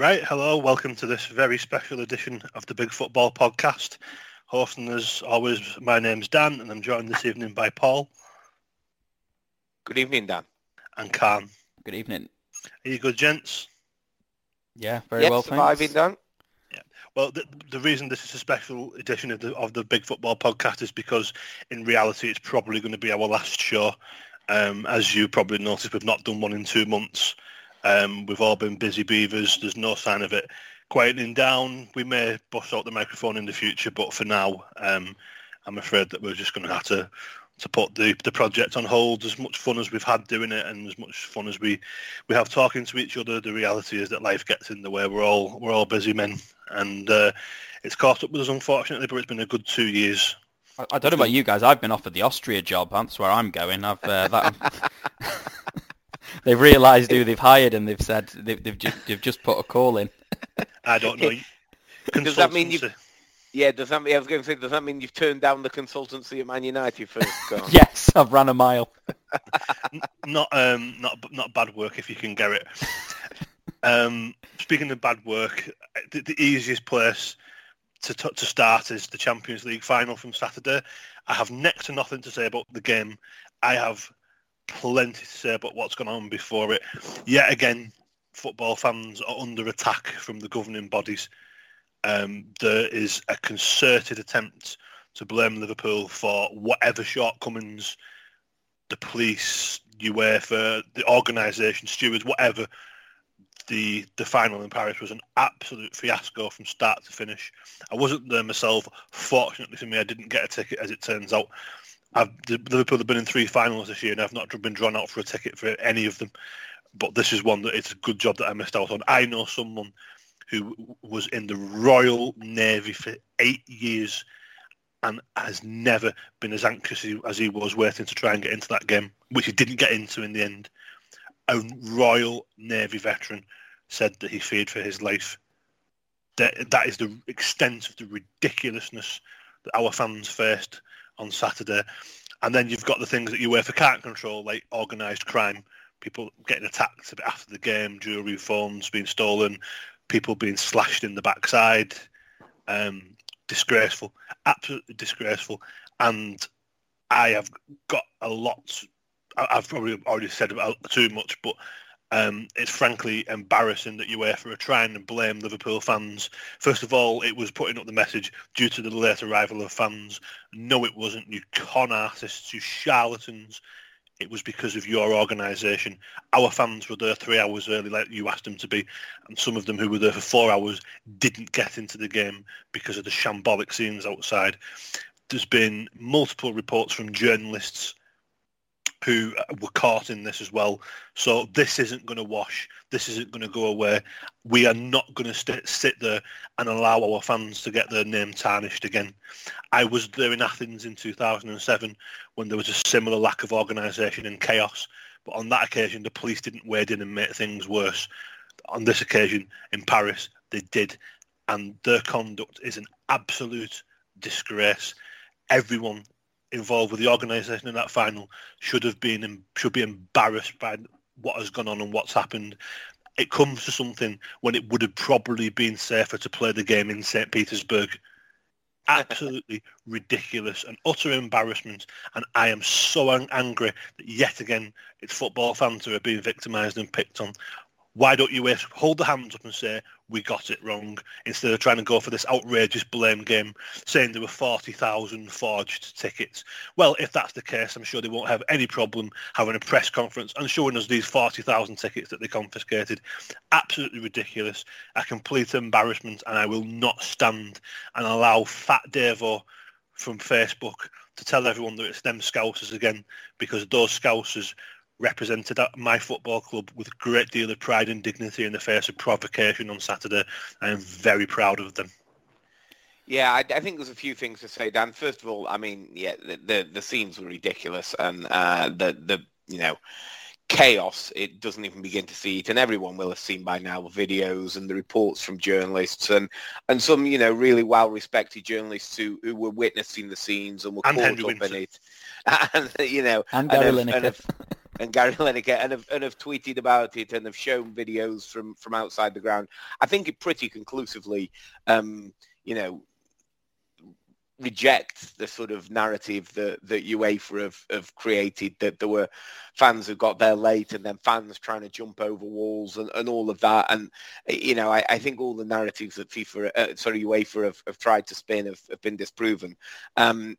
Right, hello, welcome to this very special edition of the Big Football Podcast. Hosting as always, my name's Dan, and I'm joined this evening by Paul. Good evening, Dan. And Kaan. Good evening. Are you good, gents? Yeah, very yes, well, surviving, thanks. Dan. Yeah. Well, the, the reason this is a special edition of the, of the Big Football Podcast is because, in reality, it's probably going to be our last show. Um, as you probably noticed, we've not done one in two months. Um, we've all been busy beavers. There's no sign of it quietening down. We may bust out the microphone in the future, but for now, um, I'm afraid that we're just going to have to to put the, the project on hold. As much fun as we've had doing it, and as much fun as we we have talking to each other, the reality is that life gets in the way. We're all we're all busy men, and uh, it's caught up with us unfortunately. But it's been a good two years. I, I don't know about you guys. I've been offered the Austria job. That's where I'm going. I've uh, that. they've realised who they've hired, and they've said they've, they've just they've just put a call in. I don't know. Does that mean you? Yeah, does that mean? I was going to say, does that mean you've turned down the consultancy at Man United for? yes, I've ran a mile. not um not not bad work if you can get it. Um, speaking of bad work, the, the easiest place to t- to start is the Champions League final from Saturday. I have next to nothing to say about the game. I have plenty to say about what's gone on before it. Yet again, football fans are under attack from the governing bodies. Um, there is a concerted attempt to blame Liverpool for whatever shortcomings the police, UEFA, the organisation, stewards, whatever. The the final in Paris was an absolute fiasco from start to finish. I wasn't there myself. Fortunately for me, I didn't get a ticket, as it turns out. I've, Liverpool have been in three finals this year, and I've not been drawn out for a ticket for any of them. But this is one that it's a good job that I missed out on. I know someone who was in the Royal Navy for eight years and has never been as anxious as he was waiting to try and get into that game, which he didn't get into in the end. A Royal Navy veteran said that he feared for his life. That, that is the extent of the ridiculousness that our fans faced on Saturday. And then you've got the things that you UEFA can't control, like organised crime, people getting attacked after the game, jewellery, phones being stolen, people being slashed in the backside. Um, disgraceful, absolutely disgraceful. And I have got a lot. I've probably already said about too much, but um, it's frankly embarrassing that UEFA are trying to blame Liverpool fans. First of all, it was putting up the message due to the late arrival of fans. No, it wasn't. You con artists, you charlatans. It was because of your organisation. Our fans were there three hours early, like you asked them to be, and some of them who were there for four hours didn't get into the game because of the shambolic scenes outside. There's been multiple reports from journalists who were caught in this as well. So this isn't going to wash. This isn't going to go away. We are not going to st- sit there and allow our fans to get their name tarnished again. I was there in Athens in 2007 when there was a similar lack of organisation and chaos. But on that occasion, the police didn't wade in and make things worse. On this occasion, in Paris, they did. And their conduct is an absolute disgrace. Everyone involved with the organisation in that final should have been should be embarrassed by what has gone on and what's happened. It comes to something when it would have probably been safer to play the game in St. Petersburg. Absolutely ridiculous and utter embarrassment. And I am so ang- angry that yet again it's football fans who are being victimised and picked on. Why don't you hold the hands up and say we got it wrong instead of trying to go for this outrageous blame game, saying there were forty thousand forged tickets? Well, if that's the case, I'm sure they won't have any problem having a press conference and showing us these forty thousand tickets that they confiscated. Absolutely ridiculous, a complete embarrassment, and I will not stand and allow Fat Davo from Facebook to tell everyone that it's them Scousers again because those Scousers represented at my football club with a great deal of pride and dignity in the face of provocation on Saturday. I am very proud of them. Yeah, I, I think there's a few things to say, Dan. First of all, I mean, yeah, the the, the scenes were ridiculous, and uh, the the you know chaos it doesn't even begin to see it and everyone will have seen by now the videos and the reports from journalists and and some you know really well respected journalists who, who were witnessing the scenes and were And caught Henry up Winter. in it and you know And Gary have- Lineker. have- and Gary Lineker and have, and have tweeted about it and have shown videos from, from outside the ground. I think it pretty conclusively, um, you know, reject the sort of narrative that, that UEFA have, have created that there were fans who got there late and then fans trying to jump over walls and, and all of that. And, you know, I, I think all the narratives that FIFA, uh, sorry, UEFA have, have tried to spin have, have been disproven. Um,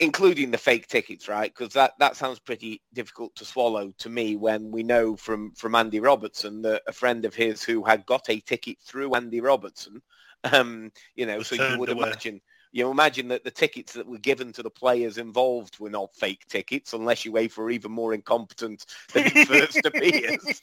including the fake tickets, right? Because that, that sounds pretty difficult to swallow to me when we know from, from Andy Robertson that a friend of his who had got a ticket through Andy Robertson, um, you know, so you would away. imagine you imagine that the tickets that were given to the players involved were not fake tickets, unless UEFA were even more incompetent than it first appears.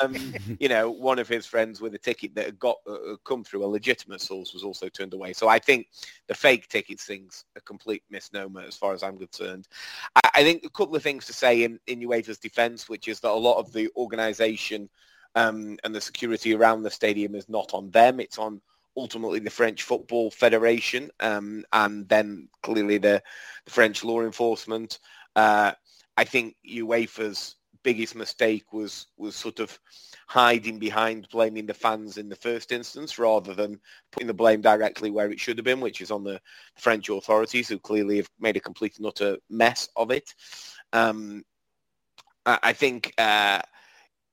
Um, you know, one of his friends with a ticket that had got uh, come through a legitimate source was also turned away. So I think the fake tickets thing's a complete misnomer as far as I'm concerned. I, I think a couple of things to say in, in UEFA's defence, which is that a lot of the organisation um, and the security around the stadium is not on them; it's on ultimately the French Football Federation, um, and then clearly the, the French law enforcement. Uh, I think UEFA's biggest mistake was was sort of hiding behind blaming the fans in the first instance rather than putting the blame directly where it should have been, which is on the French authorities who clearly have made a complete and utter mess of it. Um, I think uh,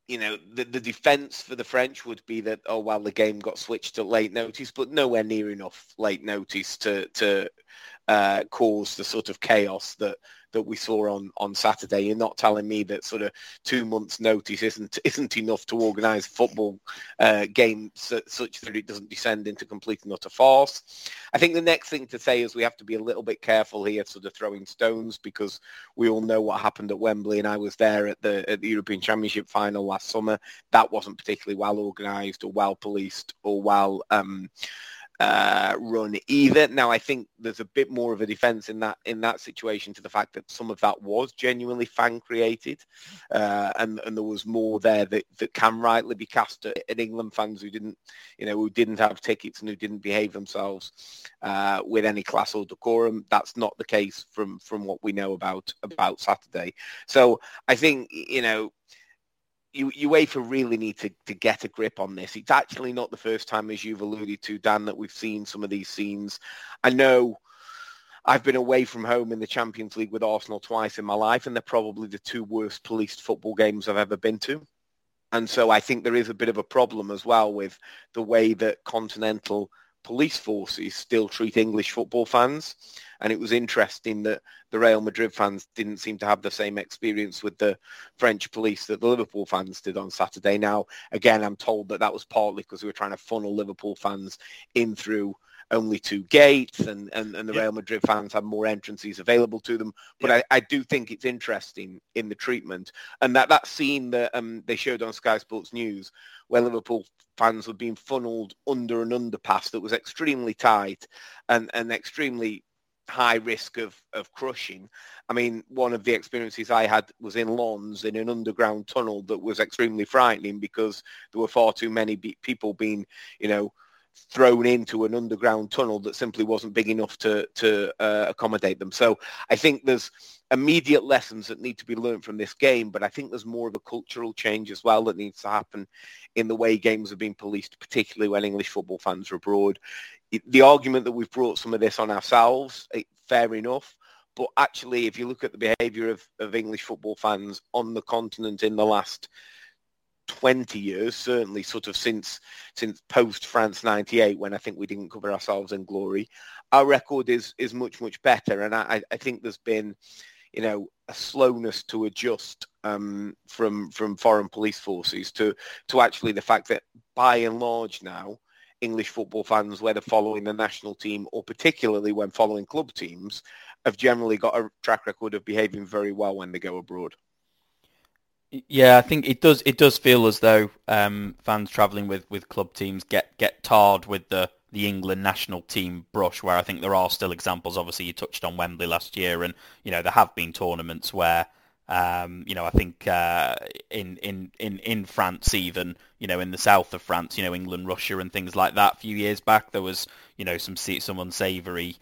you know, the, the defence for the French would be that, oh, well, the game got switched to late notice, but nowhere near enough late notice to, to uh, cause the sort of chaos that that we saw on on Saturday. You're not telling me that sort of two months' notice isn't isn't enough to organise football uh, game su- such that it doesn't descend into complete and utter farce. I think the next thing to say is we have to be a little bit careful here, sort of throwing stones, because we all know what happened at Wembley, and I was there at the at the European Championship final last summer. That wasn't particularly well organised or well policed or well. Um, uh, run either. Now, I think there's a bit more of a defence in that in that situation to the fact that some of that was genuinely fan created, uh, and and there was more there that, that can rightly be cast at, at, England fans who didn't, you know, who didn't have tickets and who didn't behave themselves uh, with any class or decorum. That's not the case from from what we know about about Saturday. So I think you know UEFA really need to, to get a grip on this. It's actually not the first time, as you've alluded to, Dan, that we've seen some of these scenes. I know I've been away from home in the Champions League with Arsenal twice in my life, and they're probably the two worst policed football games I've ever been to. And so I think there is a bit of a problem as well with the way that continental police forces still treat English football fans. And it was interesting that the Real Madrid fans didn't seem to have the same experience with the French police that the Liverpool fans did on Saturday. Now, again, I'm told that that was partly because we were trying to funnel Liverpool fans in through only two gates and, and, and the Real Madrid fans have more entrances available to them. But I, I do think it's interesting in the treatment. And that, that scene that um, they showed on Sky Sports News where Liverpool fans were being funneled under an underpass that was extremely tight and, and extremely high risk of, of crushing. I mean, one of the experiences I had was in Lens in an underground tunnel that was extremely frightening because there were far too many be- people being, you know, thrown into an underground tunnel that simply wasn't big enough to to uh, accommodate them. So I think there's immediate lessons that need to be learned from this game, but I think there's more of a cultural change as well that needs to happen in the way games are being policed, particularly when English football fans are abroad. The argument that we've brought some of this on ourselves, eh, fair enough. But actually, if you look at the behaviour of, of English football fans on the continent in the last 20 years, certainly sort of since since post France 98 when I think we didn't cover ourselves in glory, our record is is much, much better. And I, I think there's been, you know, a slowness to adjust um, from from foreign police forces to to actually the fact that by and large now, English football fans, whether following the national team or particularly when following club teams, have generally got a track record of behaving very well when they go abroad. Yeah, I think it does. It does feel as though um, fans travelling with, with club teams get, get tarred with the, the England national team brush. Where I think there are still examples. Obviously, you touched on Wembley last year, and you know there have been tournaments where um, you know I think uh, in, in in in France even you know in the south of France, you know England Russia and things like that. A few years back, there was you know some some unsavoury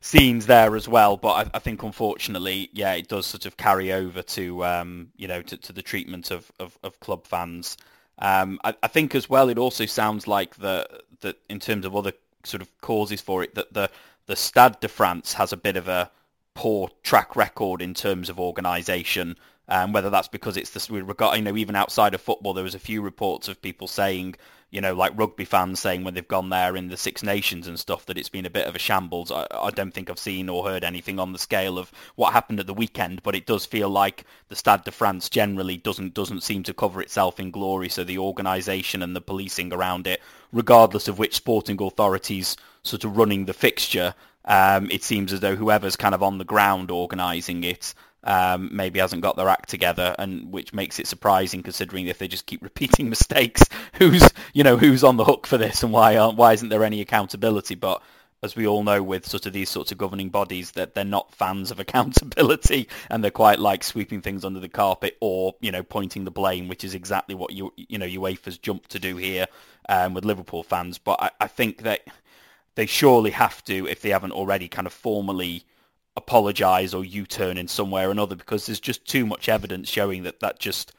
scenes there as well. But I, I, think unfortunately, yeah, it does sort of carry over to um, you know to, to, the treatment of, of, of club fans. Um, I, I, think as well, it also sounds like that that in terms of other sort of causes for it, that the the Stade de France has a bit of a poor track record in terms of organisation. Um, whether that's because it's the we regard, you know, even outside of football, there was a few reports of people saying you know, like rugby fans saying when they've gone there in the Six Nations and stuff that it's been a bit of a shambles. I, I, don't think I've seen or heard anything on the scale of what happened at the weekend, but it does feel like the Stade de France generally doesn't doesn't seem to cover itself in glory. So the organisation and the policing around it, regardless of which sporting authorities sort of running the fixture, um, it seems as though whoever's kind of on the ground organising it um, maybe hasn't got their act together, and which makes it surprising considering if they just keep repeating mistakes, who's you know who's on the hook for this, and why aren't why isn't there any accountability? But as we all know, with sort of these sorts of governing bodies, that they're not fans of accountability, and they're quite like sweeping things under the carpet or you know pointing the blame, which is exactly what you you know UEFA's jumped to do here um, with Liverpool fans. But I, I think that they surely have to, if they haven't already, kind of formally apologise or U-turn in some way or another because there's just too much evidence showing that that just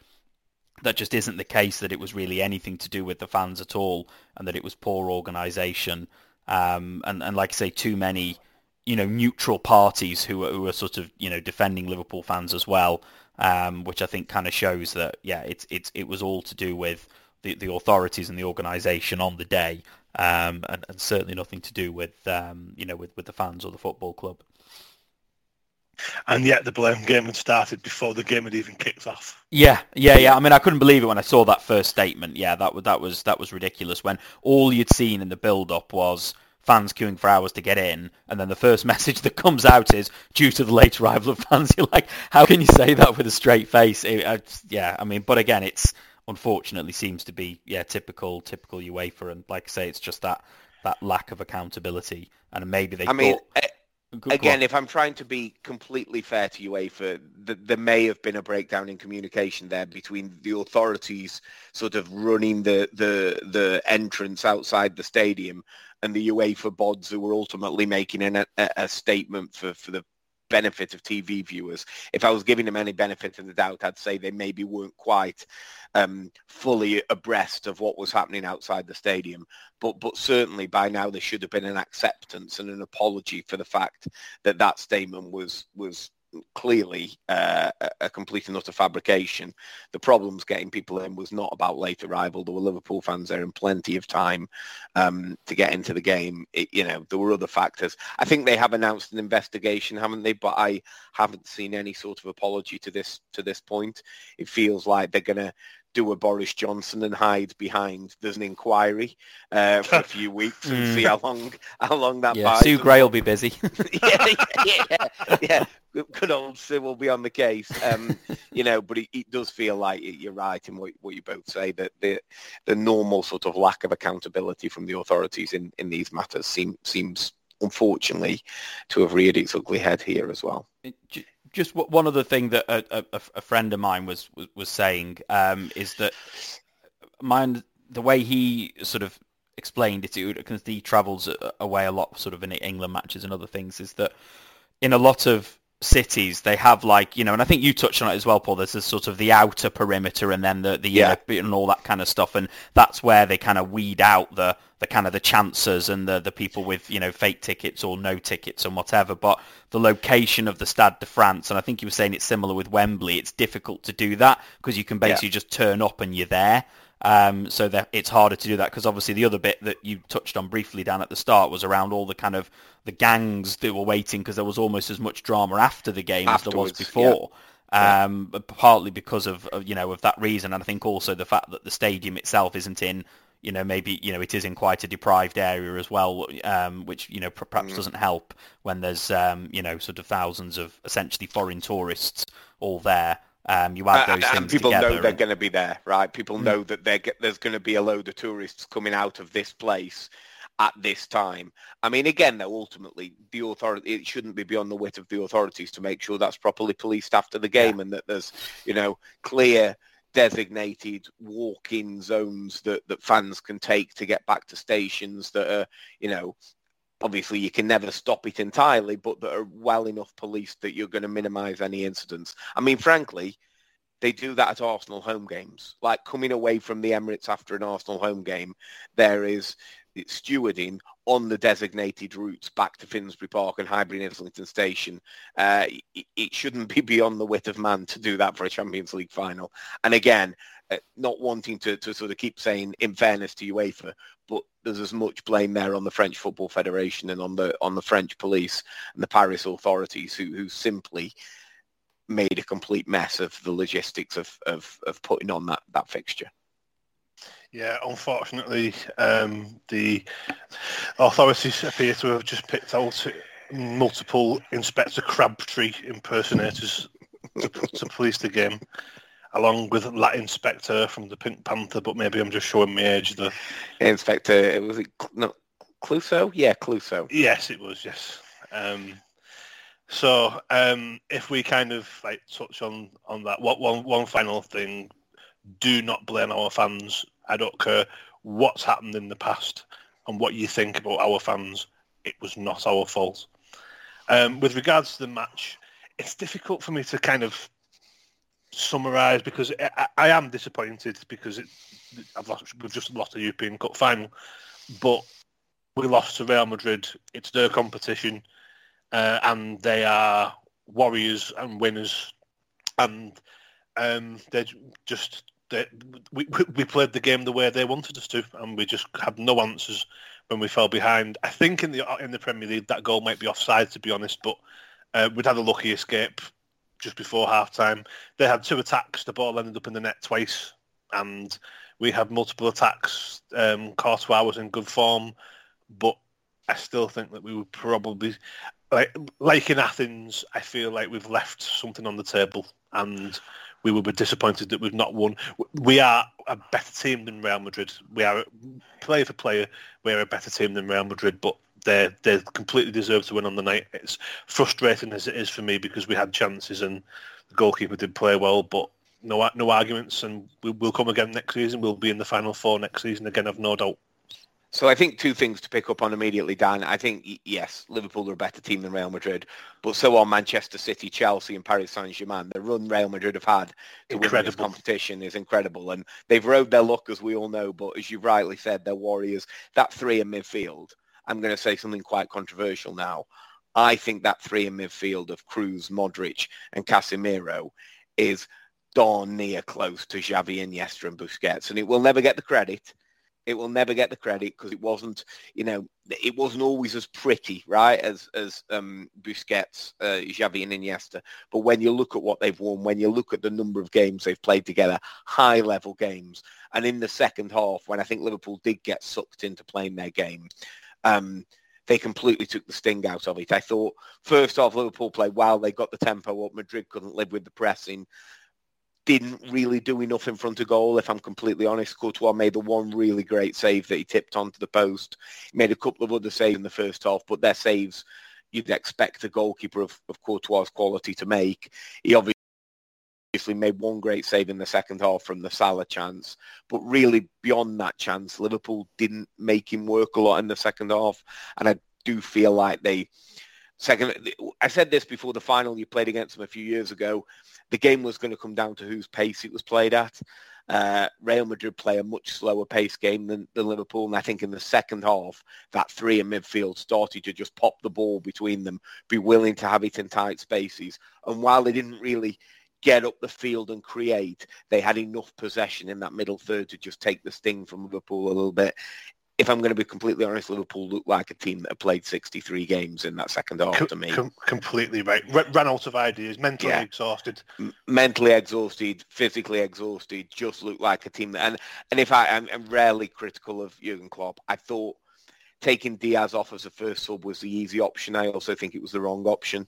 that just isn't the case that it was really anything to do with the fans at all and that it was poor organisation um, and and like I say too many you know neutral parties who are, who are sort of you know defending Liverpool fans as well um, which I think kind of shows that yeah it's it's it was all to do with the, the authorities and the organisation on the day um, and, and certainly nothing to do with um, you know with, with the fans or the football club and yet the blame game had started before the game had even kicked off. Yeah, yeah, yeah. I mean, I couldn't believe it when I saw that first statement. Yeah, that was that was that was ridiculous. When all you'd seen in the build-up was fans queuing for hours to get in, and then the first message that comes out is due to the late arrival of fans. You're like, how can you say that with a straight face? It, yeah, I mean, but again, it's unfortunately seems to be yeah typical typical UEFA, and like I say, it's just that that lack of accountability, and maybe they. I thought, mean. Again, if I'm trying to be completely fair to UEFA, the, there may have been a breakdown in communication there between the authorities sort of running the, the, the entrance outside the stadium and the UEFA bods who were ultimately making an, a, a statement for, for the benefit of TV viewers. If I was giving them any benefit of the doubt, I'd say they maybe weren't quite um, fully abreast of what was happening outside the stadium. But but certainly by now there should have been an acceptance and an apology for the fact that that statement was was clearly uh, a complete and utter fabrication. The problems getting people in was not about late arrival. There were Liverpool fans there in plenty of time um, to get into the game. It, you know, there were other factors. I think they have announced an investigation, haven't they? But I haven't seen any sort of apology to this to this point. It feels like they're going to do a Boris Johnson and hide behind there's an inquiry uh, for a few weeks and see hmm. how long how long that yeah. Sue Gray will be busy. yeah, yeah, yeah, yeah, Good old Sue will be on the case. Um, you know, but it, it, does feel like you're right in what, what you both say that the the normal sort of lack of accountability from the authorities in, in these matters seem, seems unfortunately to have reared its ugly head here as well. It, just one other thing that a, a, a friend of mine was was, was saying um, is that the way he sort of explained it because he travels away a lot, sort of in England matches and other things, is that in a lot of cities they have like you know and i think you touched on it as well paul there's sort of the outer perimeter and then the the yeah. inner and all that kind of stuff and that's where they kind of weed out the the kind of the chancers and the the people with you know fake tickets or no tickets and whatever but the location of the stade de france and i think you were saying it's similar with wembley it's difficult to do that because you can basically yeah. just turn up and you're there um, so that it's harder to do that because obviously the other bit that you touched on briefly Dan at the start was around all the kind of the gangs that were waiting because there was almost as much drama after the game Afterwards, as there was before. Yeah. Um, yeah. partly because of, of, you know of that reason, and I think also the fact that the stadium itself isn't in you know maybe you know it is in quite a deprived area as well, um, which you know perhaps mm. doesn't help when there's um, you know sort of thousands of essentially foreign tourists all there. Um, you add those uh, things and people know they're going to be there, right? People mm. know that there's going to be a load of tourists coming out of this place at this time. I mean, again, though, ultimately, the authority it shouldn't be beyond the wit of the authorities to make sure that's properly policed after the game yeah. and that there's, you know, clear designated walk-in zones that, that fans can take to get back to stations that are, you know, obviously you can never stop it entirely, but that are well enough policed that you're going to minimise any incidents. I mean, frankly, they do that at Arsenal home games. Like coming away from the Emirates after an Arsenal home game, there is stewarding on the designated routes back to Finsbury Park and Highbury and Islington Station. Uh, it, it, shouldn't be beyond the wit of man to do that for a Champions League final. And again, not wanting to, to sort of keep saying in fairness to UEFA, but there's as much blame there on the French Football Federation and on the on the French police and the Paris authorities who who simply made a complete mess of the logistics of, of, of putting on that, that fixture. Yeah, unfortunately, um, the authorities appear to have just picked out multiple Inspector Crabtree impersonators to, to police the game, along with that inspector from the Pink Panther. But maybe I'm just showing my age. The inspector was it no Clouseau? Yeah, Clouseau. Yes, it was. Yes. Um, so um, if we kind of like touch on on that, what one one final thing, do not blame our fans. I don't care what's happened in the past and what you think about our fans. It was not our fault. Um, with regards to the match, it's difficult for me to kind of summarise because I, I, am disappointed because it, I've lost, we've just lost the European Cup final, but we lost to Real Madrid. It's their competition uh, and they are warriors and winners, and um, they just they, we we played the game the way they wanted us to, and we just had no answers when we fell behind. I think in the in the Premier League that goal might be offside to be honest, but uh, we'd had a lucky escape just before half time. They had two attacks. The ball ended up in the net twice, and we had multiple attacks. Um, Courtois was in good form, but I still think that we would probably like like in Athens, I feel like we've left something on the table, and we would be disappointed that we've not won. We are a better team than Real Madrid. We are player for player, we are a better team than Real Madrid, but they they completely deserve to win on the night. It's frustrating as it is for me because we had chances and the goalkeeper did play well, but no no arguments, and we, will come again next season. We'll be in the final four next season again. I've no doubt. So I think two things to pick up on immediately, Dan. I think, yes, Liverpool are a better team than Real Madrid, but so are Manchester City, Chelsea and Paris Saint-Germain. The run Real Madrid have had to incredible. win this competition is incredible. And they've rode their luck, as we all know, but as you've rightly said, they're warriors. That three in midfield, I'm going to say something quite controversial now. I think that three in midfield of Kroos, Modric and Casemiro is darn near close to Xavi, Iniesta and Busquets. And it will never get the credit it will never get the credit because it wasn't, you know, it wasn't always as pretty, right, as as um, Busquets, uh, Xavi, and Iniesta. But when you look at what they've won, when you look at the number of games they've played together, high level games, and in the second half, when I think Liverpool did get sucked into playing their game. Um, they completely took the sting out of it. I thought first off, Liverpool played well. They got the tempo up. Madrid couldn't live with the pressing didn't really do enough in front of goal, if I'm completely honest. Courtois made the one really great save that he tipped onto the post. He made a couple of other saves in the first half, but their saves you'd expect a goalkeeper of, of Courtois' quality to make. He obviously made one great save in the second half from the Salah chance, but really beyond that chance, Liverpool didn't make him work a lot in the second half, and I do feel like they second. I said this before the final you played against them a few years ago the game was going to come down to whose pace it was played at. Uh, Real Madrid play a much slower pace game than, than Liverpool, and I think in the second half, that three in midfield started to just pop the ball between them, be willing to have it in tight spaces, and while they didn't really get up the field and create, they had enough possession in that middle third to just take the sting from Liverpool a little bit if I'm going to be completely honest, Liverpool looked like a team that had played 63 games in that second half com- to me. Com- completely right. R- ran out of ideas, mentally yeah. exhausted. M- mentally exhausted, physically exhausted, just looked like a team that... And, and if I, I'm, I'm rarely critical of Jurgen Klopp, I thought taking Diaz off as a first sub was the easy option. I also think it was the wrong option.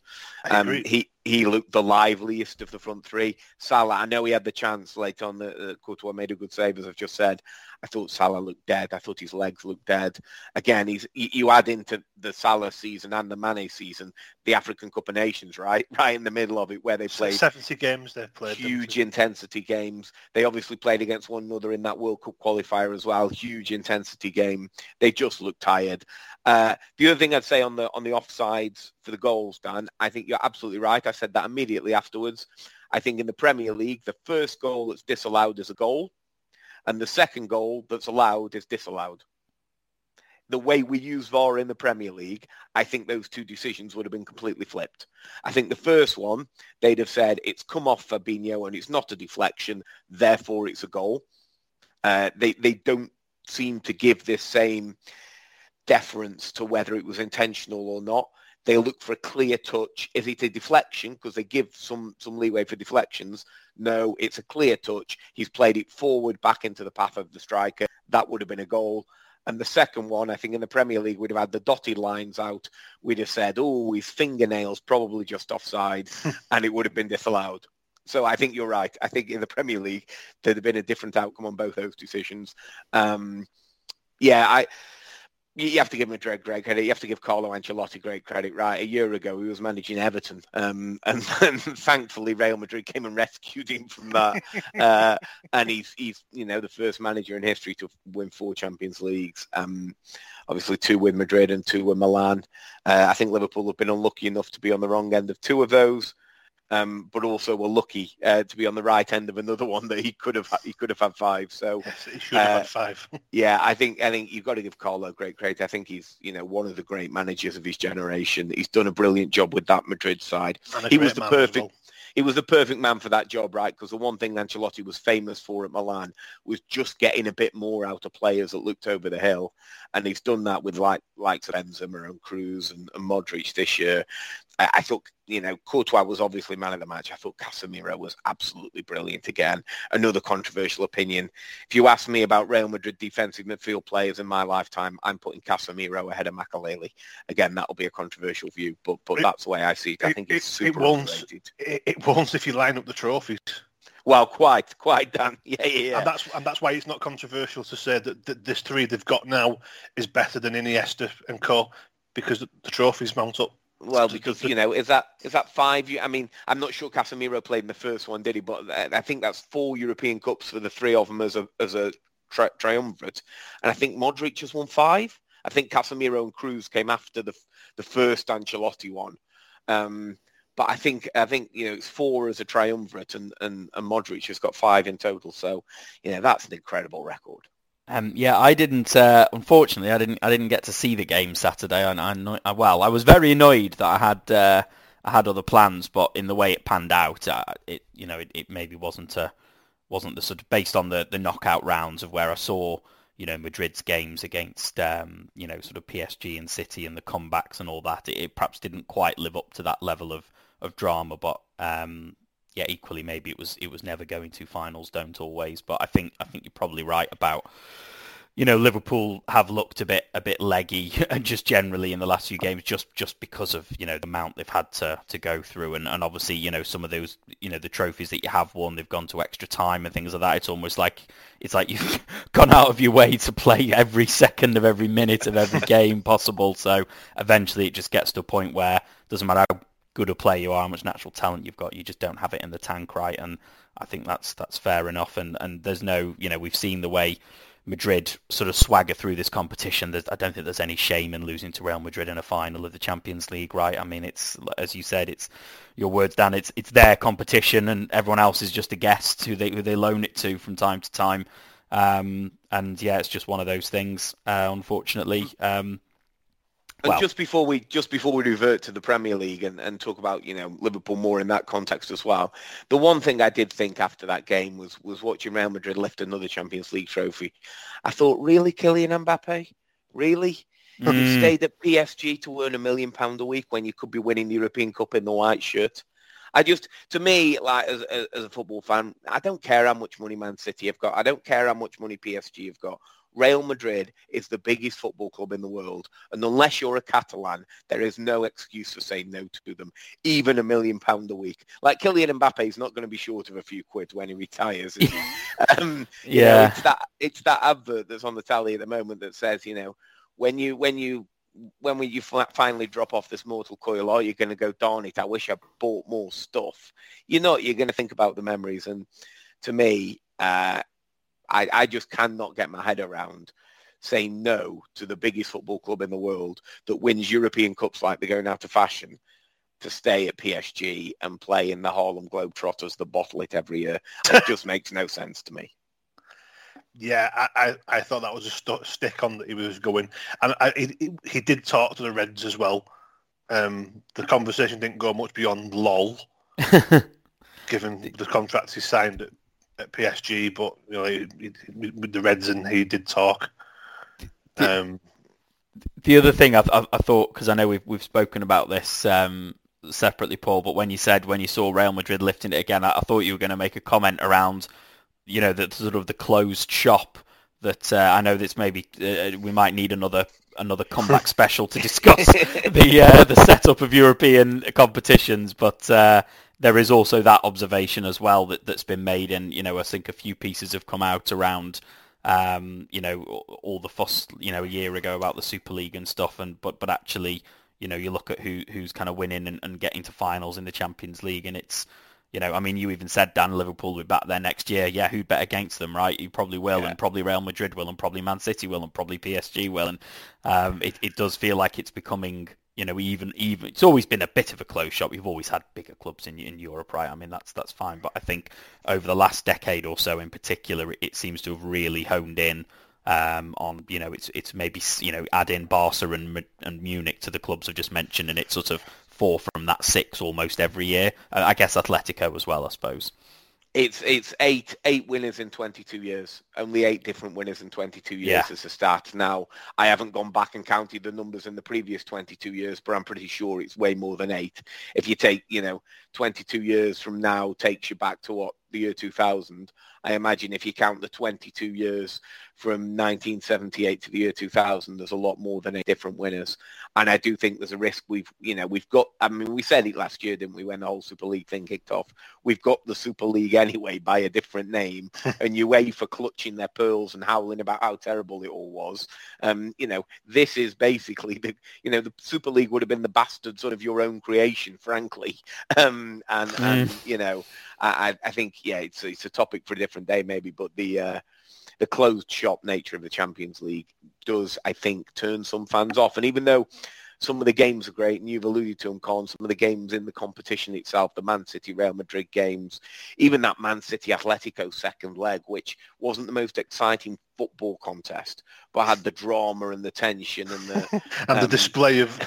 Um, he he looked the liveliest of the front three. Salah, I know he had the chance late on. The uh, Courtois made a good save, as I've just said. I thought Salah looked dead. I thought his legs looked dead. Again, he's you add into the Salah season and the Mane season the African Cup of Nations, right, right in the middle of it, where they played seventy games. They've played huge intensity games. They obviously played against one another in that World Cup qualifier as well. Huge intensity game. They just looked tired. Uh, the other thing I'd say on the on the offsides the goals, Dan, I think you're absolutely right. I said that immediately afterwards. I think in the Premier League, the first goal that's disallowed is a goal and the second goal that's allowed is disallowed. The way we use VAR in the Premier League, I think those two decisions would have been completely flipped. I think the first one, they'd have said it's come off Fabinho and it's not a deflection, therefore it's a goal. Uh, they, they don't seem to give this same deference to whether it was intentional or not. They look for a clear touch. Is it a deflection? Because they give some, some leeway for deflections. No, it's a clear touch. He's played it forward back into the path of the striker. That would have been a goal. And the second one, I think in the Premier League, we'd have had the dotted lines out. We'd have said, oh, his fingernails probably just offside, and it would have been disallowed. So I think you're right. I think in the Premier League, there'd have been a different outcome on both those decisions. Um, yeah, I you have to give him a great, great credit. You have to give Carlo Ancelotti great credit, right? A year ago, he was managing Everton, um, and, and, thankfully Real Madrid came and rescued him from that. uh, and he's, he's, you know, the first manager in history to win four Champions Leagues. Um, obviously, two with Madrid and two with Milan. Uh, I think Liverpool have been unlucky enough to be on the wrong end of two of those um, but also were lucky uh, to be on the right end of another one that he could have he could have had five. So yes, he should have uh, had five. yeah, I think I think you've got to give Carlo great credit. I think he's you know one of the great managers of his generation. He's done a brilliant job with that Madrid side. He was the perfect. Well. He was the perfect man for that job, right? Because the one thing Ancelotti was famous for at Milan was just getting a bit more out of players that looked over the hill, and he's done that with like likes of Benzema and Kroos and, and Modric this year. I, I, thought, you know, Courtois was obviously man of the match. I thought Casemiro was absolutely brilliant again. Another controversial opinion. If you ask me about Real Madrid defensive midfield players in my lifetime, I'm putting Casemiro ahead of Makelele. Again, that'll be a controversial view, but but it, that's the way I see it. I think it, it's super it won't, it, it won't if you line up the trophies. Well, quite, quite, Dan. Yeah, yeah, yeah. And that's and that's why it's not controversial to say that, that this three they've got now is better than Iniesta and Co. Because the, the trophies mount up. Well, because you know, is that is that five? I mean, I'm not sure Casemiro played in the first one, did he? But I think that's four European Cups for the three of them as a as a tri- triumvirate, and I think Modric has won five. I think Casemiro and Kroos came after the the first Ancelotti one. Um, but I think I think you know it's four as a triumvirate, and and, and Modric has got five in total. So you know that's an incredible record. Um, yeah, I didn't. Uh, unfortunately, I didn't. I didn't get to see the game Saturday. I, I well, I was very annoyed that I had uh, I had other plans, but in the way it panned out, uh, it you know it, it maybe wasn't a, wasn't the sort of based on the, the knockout rounds of where I saw you know Madrid's games against um, you know sort of PSG and City and the comebacks and all that. It, it perhaps didn't quite live up to that level of of drama, but um, yeah, equally maybe it was it was never going to finals don't always. But I think I think you're probably right about you know Liverpool have looked a bit a bit leggy and just generally in the last few games just just because of you know the amount they've had to to go through and, and obviously you know some of those you know the trophies that you have won they've gone to extra time and things like that it's almost like it's like you've gone out of your way to play every second of every minute of every game possible so eventually it just gets to a point where it doesn't matter how good a player you are, how much natural talent you've got, you just don't have it in the tank right. And I think that's that's fair enough. And and there's no, you know, we've seen the way Madrid sort of swagger through this competition. There's, I don't think there's any shame in losing to Real Madrid in a final of the Champions League, right? I mean, it's as you said, it's your words, Dan. It's it's their competition, and everyone else is just a guest who they who they loan it to from time to time. Um, and yeah, it's just one of those things, uh, unfortunately. Um, and well, just before we just before we revert to the Premier League and, and talk about you know Liverpool more in that context as well, the one thing I did think after that game was was watching Real Madrid lift another Champions League trophy. I thought, really, Kylian Mbappe, really? Mm. You stayed at PSG to earn a million pound a week when you could be winning the European Cup in the white shirt. I just, to me, like as, as, as a football fan, I don't care how much money Man City have got. I don't care how much money PSG have got. Real Madrid is the biggest football club in the world. And unless you're a Catalan, there is no excuse for saying no to them, even a million pound a week. Like Kylian Mbappe is not going to be short of a few quid when he retires. um, yeah. Know, it's that, it's that advert that's on the tally at the moment that says, you know, when you, when you when we, you finally drop off this mortal coil, are you going to go, darn it, I wish I bought more stuff? You're not. You're going to think about the memories. And to me, uh, I, I just cannot get my head around saying no to the biggest football club in the world that wins European Cups like they're going out of fashion to stay at PSG and play in the Harlem Globetrotters that bottle it every year. It just makes no sense to me. Yeah, I, I, I, thought that was a st- stick on that he was going, and I, he, he did talk to the Reds as well. Um, the conversation didn't go much beyond lol, given the contracts he signed at, at PSG. But you know, he, he, with the Reds, and he did talk. Um, the other thing I, I, I thought, because I know we've we've spoken about this um, separately, Paul, but when you said when you saw Real Madrid lifting it again, I, I thought you were going to make a comment around you know, the sort of the closed shop that uh, I know that's maybe uh, we might need another another comeback special to discuss the uh, the setup of European competitions, but uh, there is also that observation as well that that's been made, and you know I think a few pieces have come out around. Um, you know all the fuss you know a year ago about the Super League and stuff, and but but actually you know you look at who who's kind of winning and, and getting to finals in the Champions League, and it's you know, I mean, you even said Dan Liverpool will be back there next year. Yeah, who'd bet against them, right? You probably will, yeah. and probably Real Madrid will, and probably Man City will, and probably PSG will. And um, it, it does feel like it's becoming, you know, even even it's always been a bit of a close shop. You've always had bigger clubs in in Europe, right? I mean, that's that's fine. But I think over the last decade or so, in particular, it, it seems to have really honed in um, on you know it's it's maybe you know add in Barca and and Munich to the clubs I've just mentioned, and it's sort of four from that six almost every year. Uh, I guess Atletico as well, I suppose. It's it's eight eight winners in 22 years. Only eight different winners in 22 years yeah. as a start. Now, I haven't gone back and counted the numbers in the previous 22 years, but I'm pretty sure it's way more than eight. If you take, you know, 22 years from now takes you back to what the year 2000. I imagine if you count the 22 years from 1978 to the year 2000, there's a lot more than eight different winners. And I do think there's a risk we've, you know, we've got, I mean, we said it last year, didn't we, when the whole Super League thing kicked off. We've got the Super League anyway by a different name and UEFA clutching their pearls and howling about how terrible it all was. Um, you know, this is basically the, you know, the Super League would have been the bastard sort of your own creation, frankly. Um, and, mm. and, you know, I, I think, yeah, it's, it's a topic for a different day maybe, but the, uh, the closed shop nature of the Champions League does, I think, turn some fans off. And even though some of the games are great, and you've alluded to them, Colin, some of the games in the competition itself, the Man City Real Madrid games, even that Man City Atletico second leg, which wasn't the most exciting football contest, but had the drama and the tension and the and um, the display of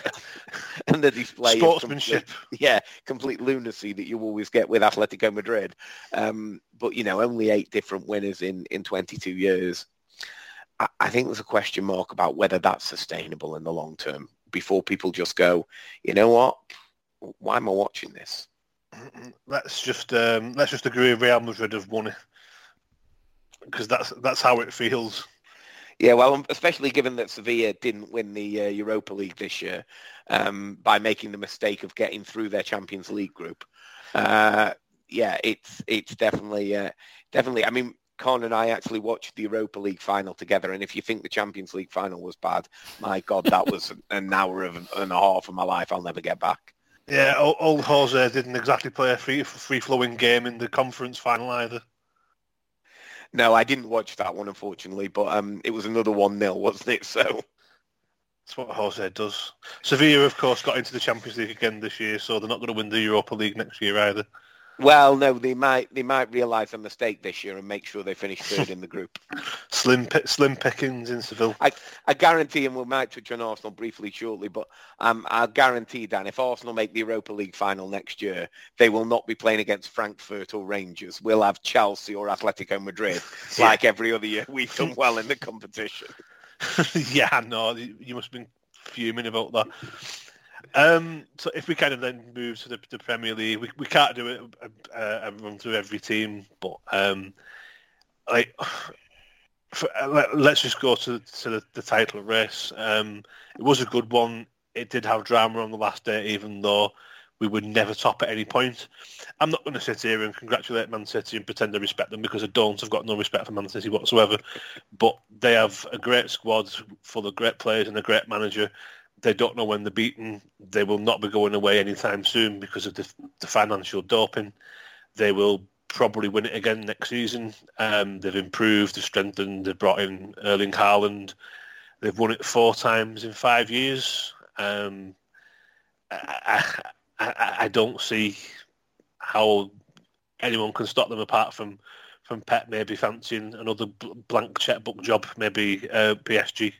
and the display sportsmanship. Complete, yeah, complete lunacy that you always get with Atletico Madrid. Um, but you know, only eight different winners in in 22 years. I, I think there's a question mark about whether that's sustainable in the long term before people just go, you know what? Why am I watching this? Let's just um, let's just agree Real Madrid have won it because that's that's how it feels. Yeah, well, um, especially given that Sevilla didn't win the uh, Europa League this year um, by making the mistake of getting through their Champions League group. Uh, yeah, it's it's definitely uh, definitely. I mean, Kaan and I actually watched the Europa League final together, and if you think the Champions League final was bad, my God, that was an hour of, and a half of my life I'll never get back. Yeah, old Jose didn't exactly play a free free flowing game in the conference final either. No, I didn't watch that one unfortunately, but um, it was another one 0 wasn't it? So that's what Jose does. Sevilla, of course, got into the Champions League again this year, so they're not going to win the Europa League next year either. Well, no, they might they might realise a mistake this year and make sure they finish third in the group. slim slim pickings in Seville. I, I guarantee, and we might touch on Arsenal briefly shortly, but um, I guarantee, Dan, if Arsenal make the Europa League final next year, they will not be playing against Frankfurt or Rangers. We'll have Chelsea or Atletico Madrid, yeah. like every other year. We've done well in the competition. yeah, no, you must have been fuming about that. Um, so if we kind of then move to the, the Premier League, we, we can't do it uh, and run through every team, but um, like for, uh, let, us just go to to the, the title race. Um, it was a good one. It did have drama on the last day, even though we would never top at any point. I'm not going to sit here and congratulate Man City and pretend I respect them because I don't. I've got no respect for Man City whatsoever. But they have a great squad full of great players and a great manager. They don't know when they're beaten. They will not be going away anytime soon because of the, the financial doping. They will probably win it again next season. Um, they've improved, they've strengthened, they've brought in Erling Haaland. They've won it four times in five years. Um, I, I, I don't see how anyone can stop them apart from from Pep maybe fancying another blank checkbook job, maybe uh, PSG.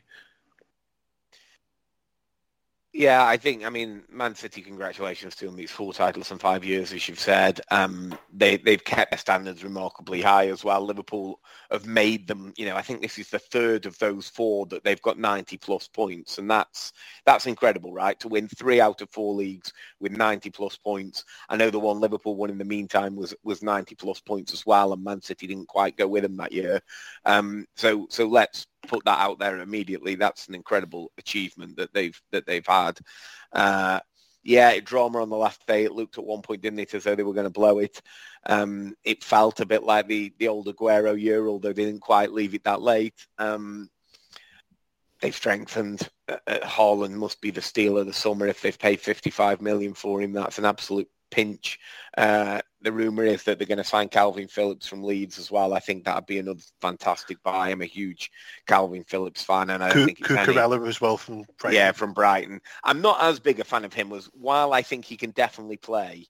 Yeah, I think, I mean, Man City, congratulations to them. These four titles in five years, as you've said. Um, they, they've kept their standards remarkably high as well. Liverpool have made them, you know, I think this is the third of those four that they've got 90 plus points. And that's, that's incredible, right? To win three out of four leagues with 90 plus points. I know the one Liverpool won in the meantime was, was 90 plus points as well. And Man City didn't quite go with them that year. Um, so, so let's put that out there immediately. That's an incredible achievement that they've that they've had. Uh, yeah, drama on the last day. It looked at one point, didn't it, as though they were going to blow it. Um, it felt a bit like the the old Aguero year, although they didn't quite leave it that late. Um, they've strengthened. Uh, uh Haaland must be the steal of the summer if they've paid 55 million for him. That's an absolute pinch. Uh, the rumor is that they're going to sign Kalvin Phillips from Leeds as well. I think that'd be another fantastic buy. I'm a huge Kalvin Phillips fan, and I C- think Cucurella as well from Brighton. yeah from Brighton. I'm not as big a fan of him as while I think he can definitely play.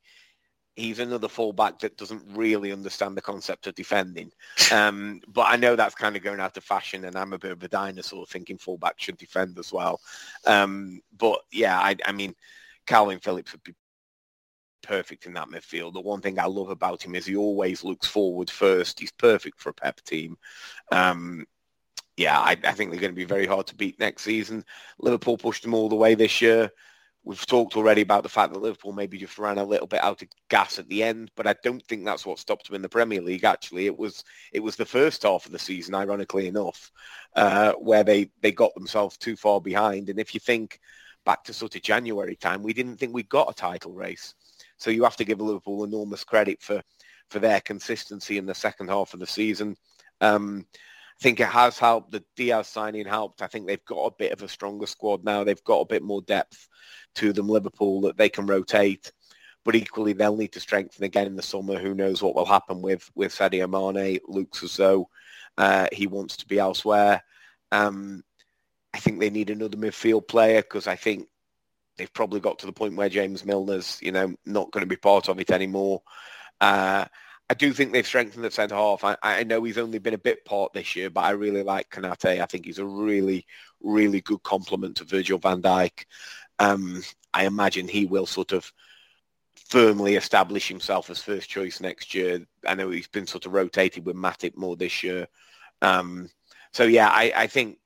He's another fullback that doesn't really understand the concept of defending. Um, but I know that's kind of going out of fashion, and I'm a bit of a dinosaur thinking fullback should defend as well. Um, but yeah, I, I mean, Kalvin Phillips would be perfect in that midfield. The one thing I love about him is he always looks forward first. He's perfect for a Pep team. Um, yeah, I, I, think they're going to be very hard to beat next season. Liverpool pushed them all the way this year. We've talked already about the fact that Liverpool maybe just ran a little bit out of gas at the end, but I don't think that's what stopped them in the Premier League. Actually, it was it was the first half of the season, ironically enough, uh, where they they got themselves too far behind. And if you think back to sort of January time, we didn't think we got a title race. So you have to give Liverpool enormous credit for, for their consistency in the second half of the season. Um, I think it has helped. The Diaz signing helped. I think they've got a bit of a stronger squad now. They've got a bit more depth to them, Liverpool, that they can rotate. But equally, they'll need to strengthen again in the summer. Who knows what will happen with, with Sadio Mane. Looks as though uh, he wants to be elsewhere. Um, I think they need another midfield player because I think they've probably got to the point where James Milner's, you know, not going to be part of it anymore. Uh, I do think they've strengthened the centre half. I, I, know he's only been a bit part this year, but I really like Konate. I think he's a really, really good complement to Virgil van Dijk. Um, I imagine he will sort of firmly establish himself as first choice next year. I know he's been sort of rotated with Matip more this year. Um, so yeah, I, I think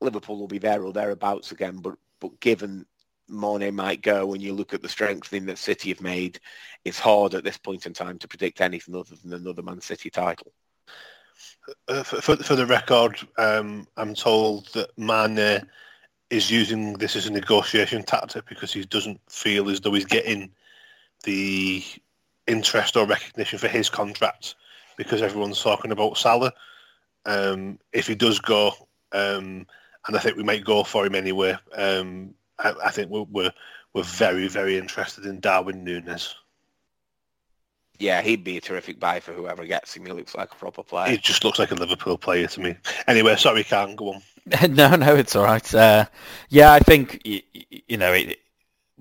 Liverpool will be there or thereabouts again, but but given Mane might go when you look at the strengthening that City have made, it's hard at this point in time to predict anything other than another Man City title. Uh, for, for, the record, um, I'm told that Mane is using this as a negotiation tactic because he doesn't feel as though he's getting the interest or recognition for his contract because everyone's talking about Salah. Um, if he does go, um, and I think we might go for him anyway, um, I, I think we're, we're, we're very very interested in Darwin Núñez. Yeah, he'd be a terrific buy for whoever gets him. He looks like a proper player. He just looks like a Liverpool player to me. Anyway, sorry, can't go on. no, no, it's all right. Uh, yeah, I think you, you know, it,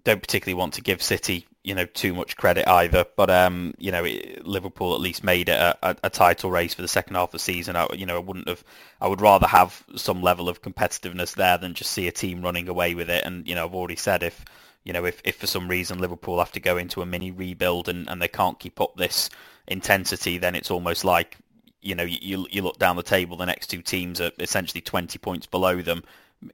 don't particularly want to give City you know too much credit either. But um, you know, Liverpool at least made it a, a, title race for the second half of the season. I, you know, I wouldn't have. I would rather have some level of competitiveness there than just see a team running away with it. And you know, I've already said if you know if, if for some reason Liverpool have to go into a mini rebuild and, and they can't keep up this intensity, then it's almost like you know you you look down the table, the next two teams are essentially 20 points below them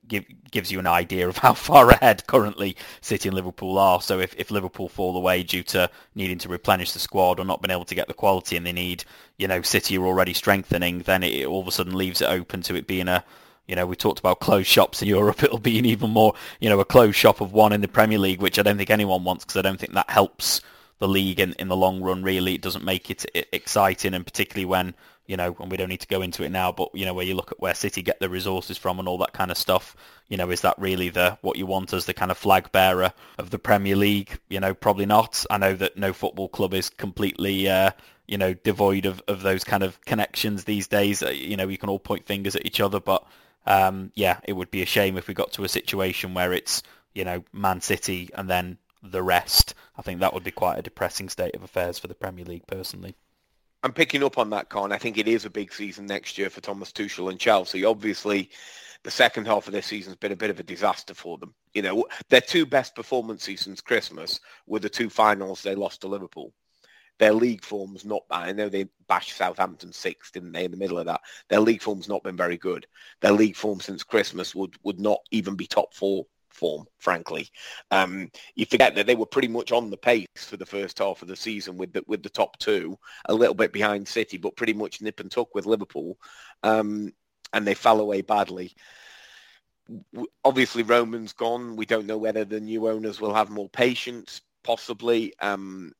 give, gives you an idea of how far ahead currently City and Liverpool are. So if, if Liverpool fall away due to needing to replenish the squad or not being able to get the quality and they need, you know, City are already strengthening, then it all of a sudden leaves it open to it being a, you know, we talked about closed shops in Europe. It'll be an even more, you know, a closed shop of one in the Premier League, which I don't think anyone wants because I don't think that helps the league in, in the long run. Really, it doesn't make it exciting, and particularly when you know, and we don't need to go into it now, but you know, where you look at where City get the resources from and all that kind of stuff, you know, is that really the what you want as the kind of flag bearer of the Premier League? You know, probably not. I know that no football club is completely, uh, you know, devoid of, of those kind of connections these days. Uh, you know, you can all point fingers at each other, but um, yeah, it would be a shame if we got to a situation where it's, you know, Man City and then the rest. I think that would be quite a depressing state of affairs for the Premier League personally. I'm picking up on that, Kaan. I think it is a big season next year for Thomas Tuchel and Chelsea. Obviously, the second half of this season's been a bit of a disaster for them. You know, their two best performances since Christmas were the two finals they lost to Liverpool. Their league form's not bad. I know they bashed Southampton six, didn't they, in the middle of that? Their league form's not been very good. Their league form since Christmas would, would not even be top four form, frankly. Um, you forget that they were pretty much on the pace for the first half of the season with the, with the top two, a little bit behind City, but pretty much nip and tuck with Liverpool, um, and they fell away badly. Obviously, Roman's gone. We don't know whether the new owners will have more patience, possibly. Um,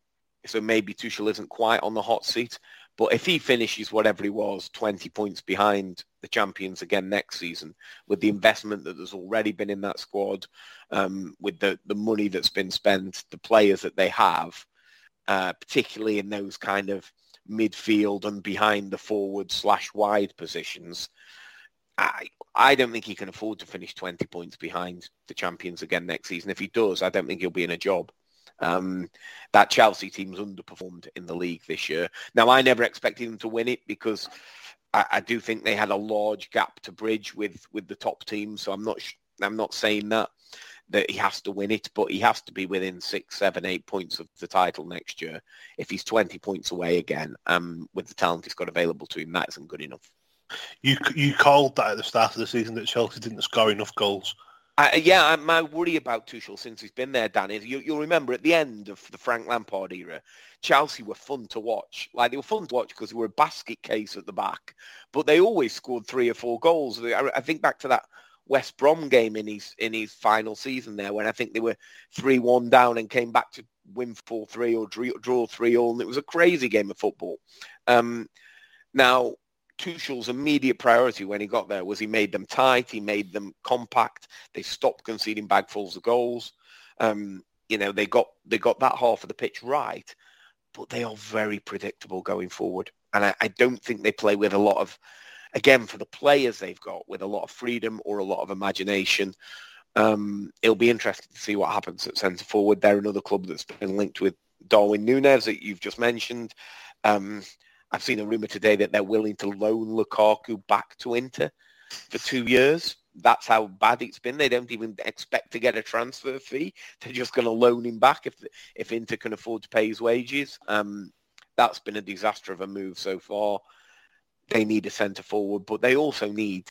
so maybe Tuchel isn't quite on the hot seat. But if he finishes whatever he was, 20 points behind the champions again next season, with the investment that there's already been in that squad, um, with the, the money that's been spent, the players that they have, uh, particularly in those kind of midfield and behind the forward slash wide positions, I, I don't think he can afford to finish 20 points behind the champions again next season. If he does, I don't think he'll be in a job. Um, that Chelsea team's underperformed in the league this year. Now, I never expected them to win it because I, I do think they had a large gap to bridge with with the top team. So I'm not I'm not saying that that he has to win it, but he has to be within six, seven, eight points of the title next year. If he's 20 points away again, um, with the talent he's got available to him, that isn't good enough. You you called that at the start of the season that Chelsea didn't score enough goals. Uh, yeah, my worry about Tuchel since he's been there, Dan, is you, will remember at the end of the Frank Lampard era, Chelsea were fun to watch. Like they were fun to watch because they were a basket case at the back, but they always scored three or four goals. I, think back to that West Brom game in his in his final season there, when I think they were three one down and came back to win four three or draw three all, and it was a crazy game of football. Um, now Tuchel's immediate priority when he got there was he made them tight, he made them compact. They stopped conceding bagfuls of goals. Um, you know, they got they got that half of the pitch right, but they are very predictable going forward. And I, I don't think they play with a lot of, again, for the players they've got, with a lot of freedom or a lot of imagination. Um, it'll be interesting to see what happens at centre forward. They're another club that's been linked with Darwin Nunez that you've just mentioned. Um, I've seen a rumor today that they're willing to loan Lukaku back to Inter for two years. That's how bad it's been. They don't even expect to get a transfer fee. They're just going to loan him back if if Inter can afford to pay his wages. Um, that's been a disaster of a move so far. They need a centre forward, but they also need,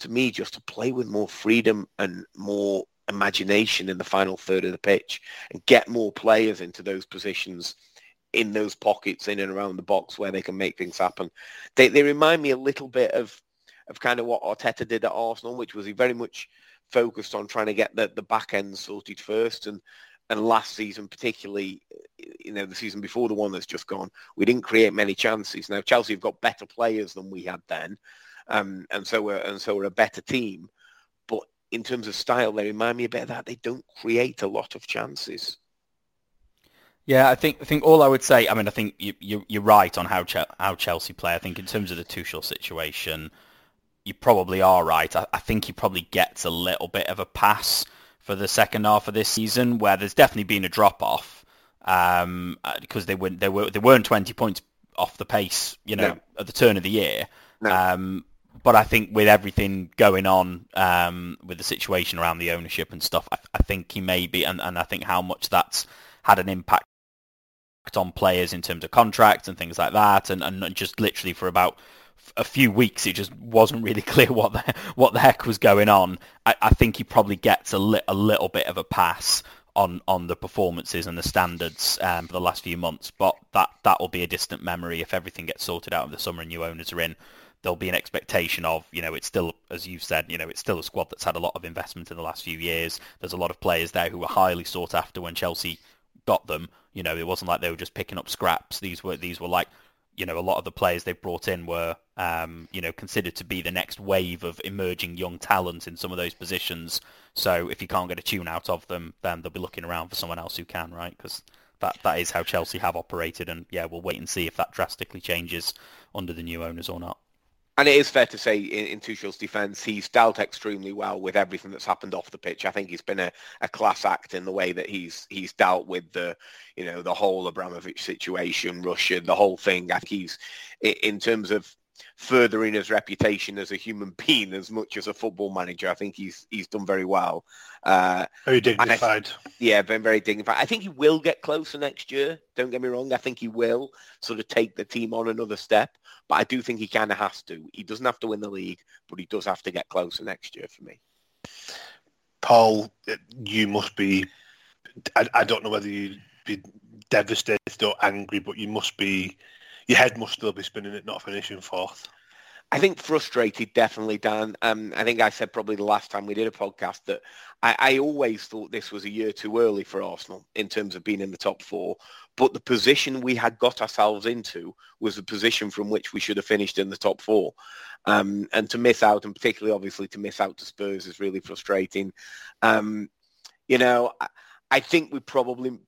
to me, just to play with more freedom and more imagination in the final third of the pitch and get more players into those positions in those pockets in and around the box where they can make things happen. They they remind me a little bit of of kind of what Arteta did at Arsenal, which was he very much focused on trying to get the, the back end sorted first and and last season particularly you know the season before the one that's just gone we didn't create many chances now chelsea have got better players than we had then um, and so we're and so we're a better team but in terms of style they remind me a bit of that they don't create a lot of chances yeah, I think I think all I would say. I mean, I think you, you you're right on how how Chelsea play. I think in terms of the Tuchel situation, you probably are right. I, I think he probably gets a little bit of a pass for the second half of this season, where there's definitely been a drop off um, uh, because they weren't they were they weren't 20 points off the pace, you know, no. at the turn of the year. No. Um, but I think with everything going on um, with the situation around the ownership and stuff, I, I think he may be, and, and I think how much that's had an impact on players in terms of contracts and things like that, and, and just literally for about a few weeks it just wasn't really clear what the what the heck was going on. I, I think he probably gets a, li- a little bit of a pass on on the performances and the standards um, for the last few months, but that that will be a distant memory if everything gets sorted out in the summer and new owners are in. There'll be an expectation of, you know, it's still, as you've said, you know, it's still a squad that's had a lot of investment in the last few years. There's a lot of players there who were highly sought after when Chelsea got them. You know, it wasn't like they were just picking up scraps. These were these were like you know, a lot of the players they've brought in were, um, you know, considered to be the next wave of emerging young talent in some of those positions. So if you can't get a tune out of them, then they'll be looking around for someone else who can, right? Because that, that is how Chelsea have operated. And yeah, we'll wait and see if that drastically changes under the new owners or not. And it is fair to say, in, in Tuchel's defence, he's dealt extremely well with everything that's happened off the pitch. I think he's been a, a class act in the way that he's he's dealt with the, you know, the whole Abramovich situation, Russia, the whole thing. I think he's, in terms of furthering his reputation as a human being as much as a football manager. I think he's he's done very well. Uh, very dignified. I, yeah, been very dignified. I think he will get closer next year. Don't get me wrong. I think he will sort of take the team on another step. But I do think he kind of has to. He doesn't have to win the league, but he does have to get closer next year for me. Paul, you must be. I, I don't know whether you'd be devastated or angry, but you must be your head must still be spinning it not finishing fourth. I think frustrated, definitely, Dan. Um, I think I said probably the last time we did a podcast that I, I, always thought this was a year too early for Arsenal in terms of being in the top four. But the position we had got ourselves into was the position from which we should have finished in the top four. Um, and to miss out, and particularly obviously to miss out to Spurs is really frustrating. Um, you know, I, I think we probably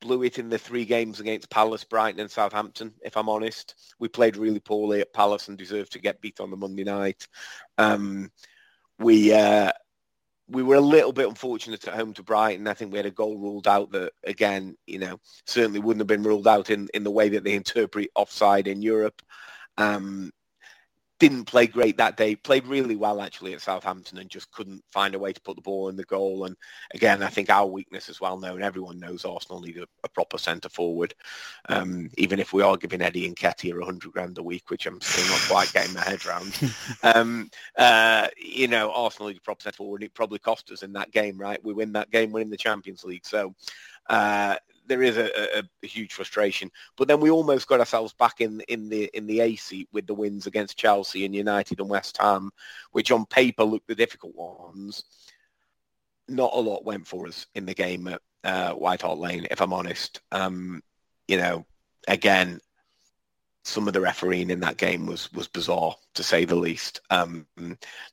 blew it in the three games against Palace, Brighton and Southampton, if I'm honest. We played really poorly at Palace and deserved to get beat on the Monday night. Um, we uh, we were a little bit unfortunate at home to Brighton. I think we had a goal ruled out that, again, you know, certainly wouldn't have been ruled out in, in the way that they interpret offside in Europe. Um, didn't play great that day. Played really well actually at Southampton and just couldn't find a way to put the ball in the goal. And again, I think our weakness is well known. Everyone knows Arsenal need a, a proper centre forward. Um, even if we are giving Eddie and a hundred grand a week, which I'm still not quite getting my head around. um, uh, you know, Arsenal need a proper centre forward. And it probably cost us in that game, right? We win that game, winning the Champions League. So uh, there is a, a, a, huge frustration. But then we almost got ourselves back in in the in the A seat with the wins against Chelsea and United and West Ham, which on paper looked the difficult ones. Not a lot went for us in the game at uh, White Hart Lane, if I'm honest. Um, you know, again, some of the refereeing in that game was was bizarre to say the least. Um,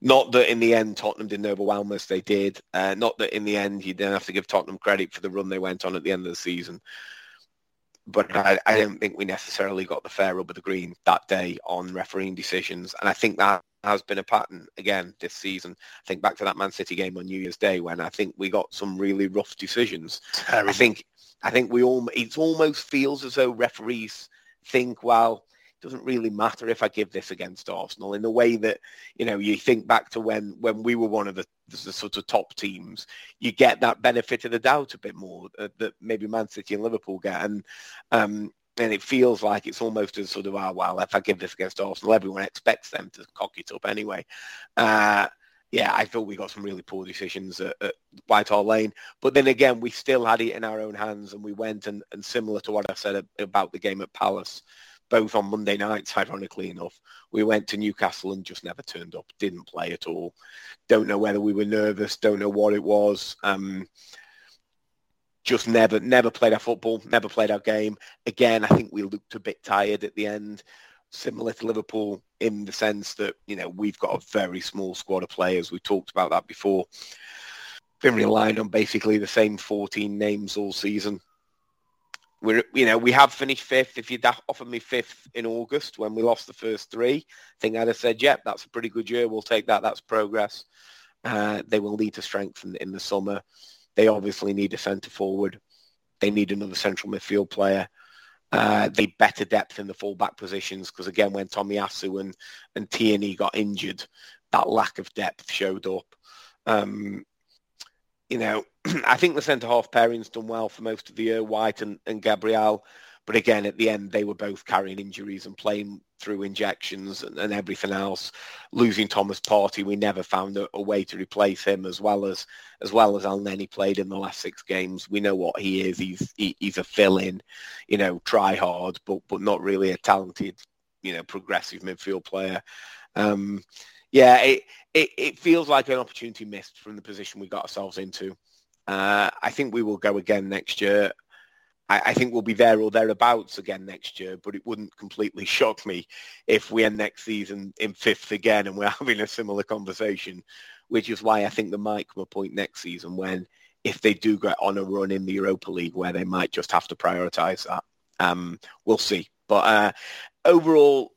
not that in the end Tottenham didn't overwhelm us; they did. Uh, not that in the end you don't have to give Tottenham credit for the run they went on at the end of the season. But I, I don't think we necessarily got the fair rub of the green that day on refereeing decisions, and I think that has been a pattern again this season. I think back to that Man City game on New Year's Day when I think we got some really rough decisions. Terrible. I think I think we all it almost feels as though referees think, well, it doesn't really matter if I give this against Arsenal in the way that, you know, you think back to when, when we were one of the, the sort of top teams, you get that benefit of the doubt a bit more uh, that maybe Man City and Liverpool get. And, um, and it feels like it's almost as sort of, oh, well, if I give this against Arsenal, everyone expects them to cock it up anyway. Uh, yeah, I thought we got some really poor decisions at, at White Hart Lane. But then again, we still had it in our own hands and we went and, and similar to what I said about the game at Palace, both on Monday nights, ironically enough, we went to Newcastle and just never turned up, didn't play at all. Don't know whether we were nervous, don't know what it was. Um, just never, never played our football, never played our game. Again, I think we looked a bit tired at the end similar to Liverpool in the sense that, you know, we've got a very small squad of players. We talked about that before. Been relying on basically the same 14 names all season. We're, you know, we have finished fifth. If you'd offered me fifth in August when we lost the first three, I think I'd have said, yep, that's a pretty good year. We'll take that. That's progress. Uh, they will need to strengthen in the summer. They obviously need a centre forward. They need another central midfield player. Uh, they better depth in the fullback positions because again, when Tomiyasu and and Tierney got injured, that lack of depth showed up. Um, you know, I think the centre half pairing's done well for most of the year, White and, and Gabriel. But again, at the end, they were both carrying injuries and playing through injections and, and everything else. Losing Thomas Partey, we never found a, a, way to replace him as well as as well as Elneny played in the last six games. We know what he is. He's he, he's a fill-in, you know, try hard, but but not really a talented, you know, progressive midfield player. Um, yeah, it, it it feels like an opportunity missed from the position we got ourselves into. Uh, I think we will go again next year. I, I, think we'll be there or thereabouts again next year, but it wouldn't completely shock me if we end next season in fifth again and we're having a similar conversation, which is why I think there might come a point next season when if they do get on a run in the Europa League where they might just have to prioritise that. Um, we'll see. But uh, overall,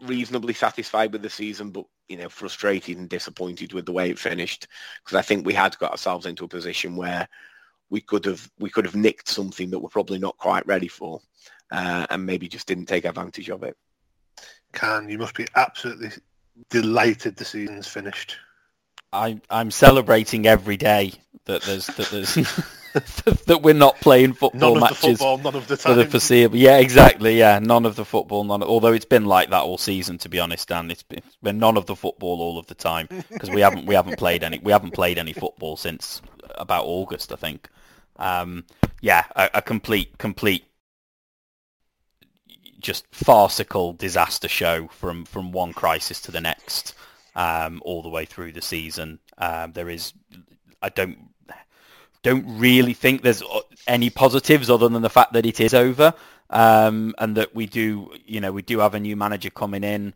reasonably satisfied with the season, but you know, frustrated and disappointed with the way it finished because I think we had got ourselves into a position where we could have we could have nicked something that we're probably not quite ready for, uh, and maybe just didn't take advantage of it. Kaan you must be absolutely delighted the season's finished. I I'm celebrating every day that there's that there's that we're not playing football matches football, none of the time. for the foreseeable. Yeah, exactly. Yeah, none of the football. None. Of, although it's been like that all season, to be honest, Dan. It's been, it's been none of the football all of the time because we haven't we haven't played any we haven't played any football since about August, I think. Um, yeah, a, a complete, complete, just farcical disaster show from from one crisis to the next, um, all the way through the season. Um, there is, I don't don't really think there's any positives other than the fact that it is over um, and that we do, you know, we do have a new manager coming in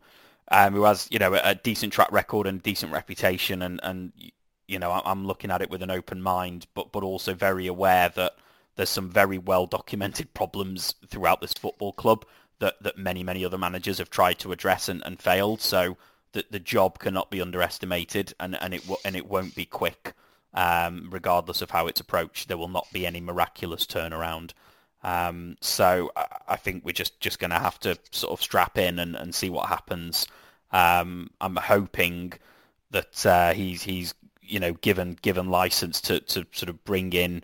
um, who has, you know, a, a decent track record and decent reputation, and and you know, I'm looking at it with an open mind, but but also very aware that there's some very well documented problems throughout this football club that, that many many other managers have tried to address and, and failed. So that the job cannot be underestimated, and and it and it won't be quick, um, regardless of how it's approached. There will not be any miraculous turnaround. Um, so I, think we're just, just going to have to sort of strap in and, and see what happens. Um, I'm hoping that uh, he's he's you know, given given license to, to sort of bring in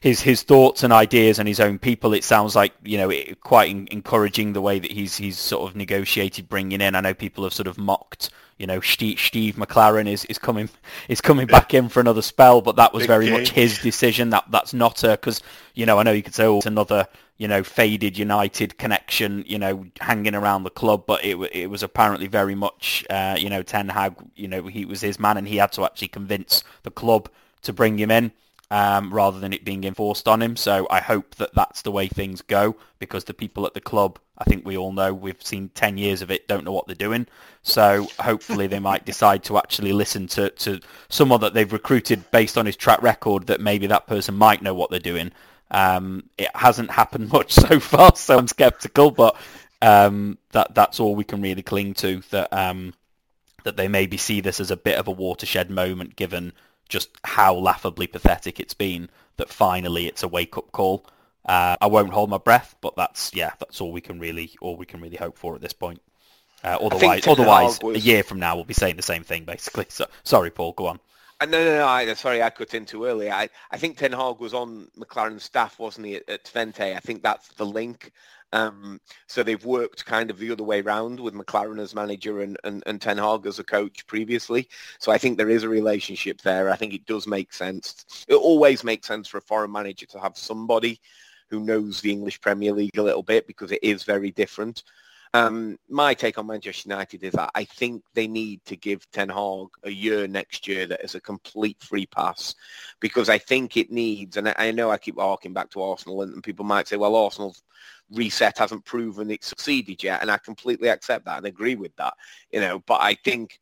his his thoughts and ideas and his own people. It sounds like you know it, quite in, encouraging the way that he's he's sort of negotiated bringing in. I know people have sort of mocked. You know, Steve, Steve McClaren is, is coming is coming back in for another spell, but that was Big very game. much his decision. That that's not a because you know I know you could say oh it's another you know, faded United connection, you know, hanging around the club, but it it was apparently very much, uh, you know, Ten Hag, you know, he was his man, and he had to actually convince the club to bring him in. Um, rather than it being enforced on him. So I hope that that's the way things go because the people at the club, I think we all know, we've seen 10 years of it, don't know what they're doing. So hopefully they might decide to actually listen to, to someone that they've recruited based on his track record that maybe that person might know what they're doing um, it hasn't happened much so far, so I'm sceptical, but um, that that's all we can really cling to. That um, that they maybe see this as a bit of a watershed moment, given just how laughably pathetic it's been. That finally it's a wake up call. Uh, I won't hold my breath, but that's yeah, that's all we can really all we can really hope for at this point. Uh, otherwise, otherwise, was... a year from now we'll be saying the same thing basically. So sorry, Paul, go on. Uh, no, no, no. I, sorry, I cut in too early. I, I think Ten Hag was on McClaren's staff, wasn't he, at, at Twente? I think that's the link. Um, so they've worked kind of the other way around with McClaren as manager and, and, and Ten Hag as a coach previously. So I think there is a relationship there. I think it does make sense. It always makes sense for a foreign manager to have somebody who knows the English Premier League a little bit because it is very different. Um, my take on Manchester United is that I think they need to give Ten Hag a year next year that is a complete free pass because I think it needs, and I, know I keep harking back to Arsenal and, people might say, well, Arsenal's reset hasn't proven it succeeded yet, and I completely accept that and agree with that, you know, but I think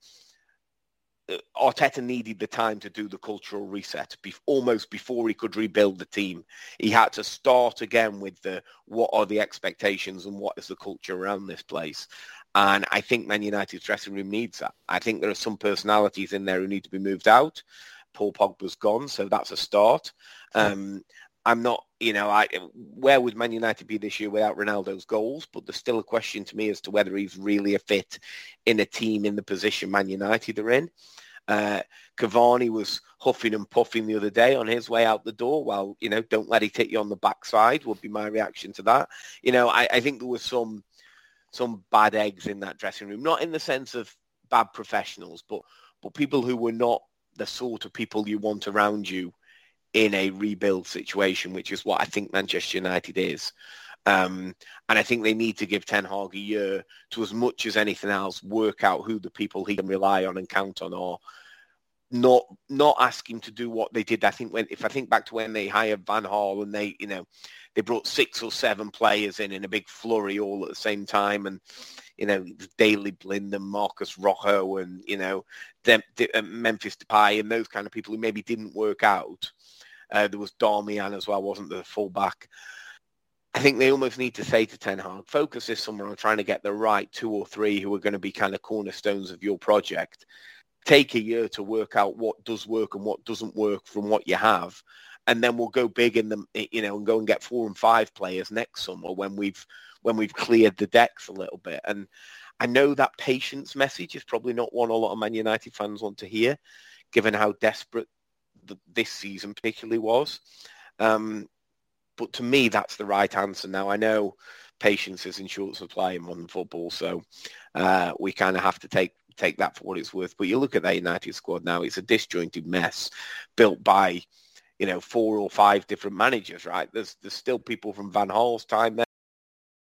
Arteta needed the time to do the cultural reset be- almost before he could rebuild the team. He had to start again with the what are the expectations and what is the culture around this place. And I think Man United's dressing room needs that. I think there are some personalities in there who need to be moved out. Paul Pogba's gone, so that's a start. Um, I'm not, you know, I, where would Man United be this year without Ronaldo's goals? But there's still a question to me as to whether he's really a fit in a team in the position Man United are in. Uh, Cavani was huffing and puffing the other day on his way out the door. Well, you know, don't let it hit you on the backside would be my reaction to that. You know, I, I think there was some some bad eggs in that dressing room. Not in the sense of bad professionals, but but people who were not the sort of people you want around you in a rebuild situation, which is what I think Manchester United is. Um, and I think they need to give Ten Hag a year to, as much as anything else, work out who the people he can rely on and count on are. Not not ask him to do what they did. I think when if I think back to when they hired Van Gaal and they you know they brought six or seven players in in a big flurry all at the same time and you know Daley Blind and Marcos Rojo and you know them, uh, Memphis Depay and those kind of people who maybe didn't work out. Uh, there was Darmian as well, wasn't the fullback. I think they almost need to say to Ten Hag, focus this summer on trying to get the right two or three who are going to be kind of cornerstones of your project. Take a year to work out what does work and what doesn't work from what you have. And then we'll go big in them, you know, and go and get four and five players next summer when we've when we've cleared the decks a little bit. And I know that patience message is probably not one a lot of Man United fans want to hear, given how desperate this season particularly was. Um, but to me, that's the right answer. Now I know patience is in short supply in modern football, so uh, we kind of have to take take that for what it's worth. But you look at that United squad now; it's a disjointed mess built by you know four or five different managers. Right? There's there's still people from Van Gaal's time there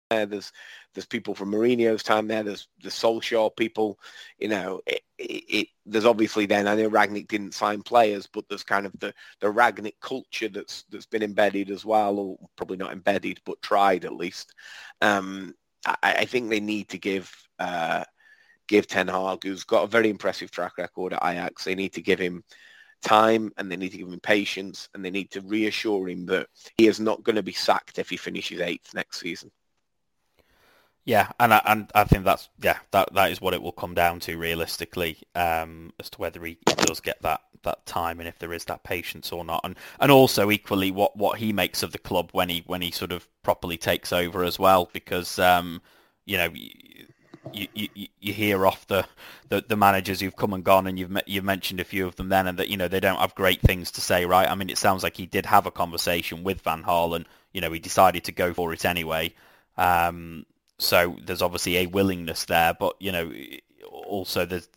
there. There's there's people from Mourinho's time there. There's the Solskjaer people. You know, it, it, it, there's obviously then I know Rangnick didn't sign players, but there's kind of the the Rangnick culture that's that's been embedded as well, or probably not embedded, but tried at least. Um, I, I, think they need to give. Uh, give Ten Hag, who's got a very impressive track record at Ajax, they need to give him time and they need to give him patience and they need to reassure him that he is not going to be sacked if he finishes eighth next season. Yeah, and I, and I think that's yeah that that is what it will come down to realistically um, as to whether he, does get that that time and if there is that patience or not, and and also equally what, what he makes of the club when he when he sort of properly takes over as well, because um, you know you, you, you hear off the, the, the managers who've come and gone, and you've you've mentioned a few of them then, and that you know they don't have great things to say, right? I mean, it sounds like he did have a conversation with Van and you know he decided to go for it anyway. Um, so there's obviously a willingness there, but you know, also there's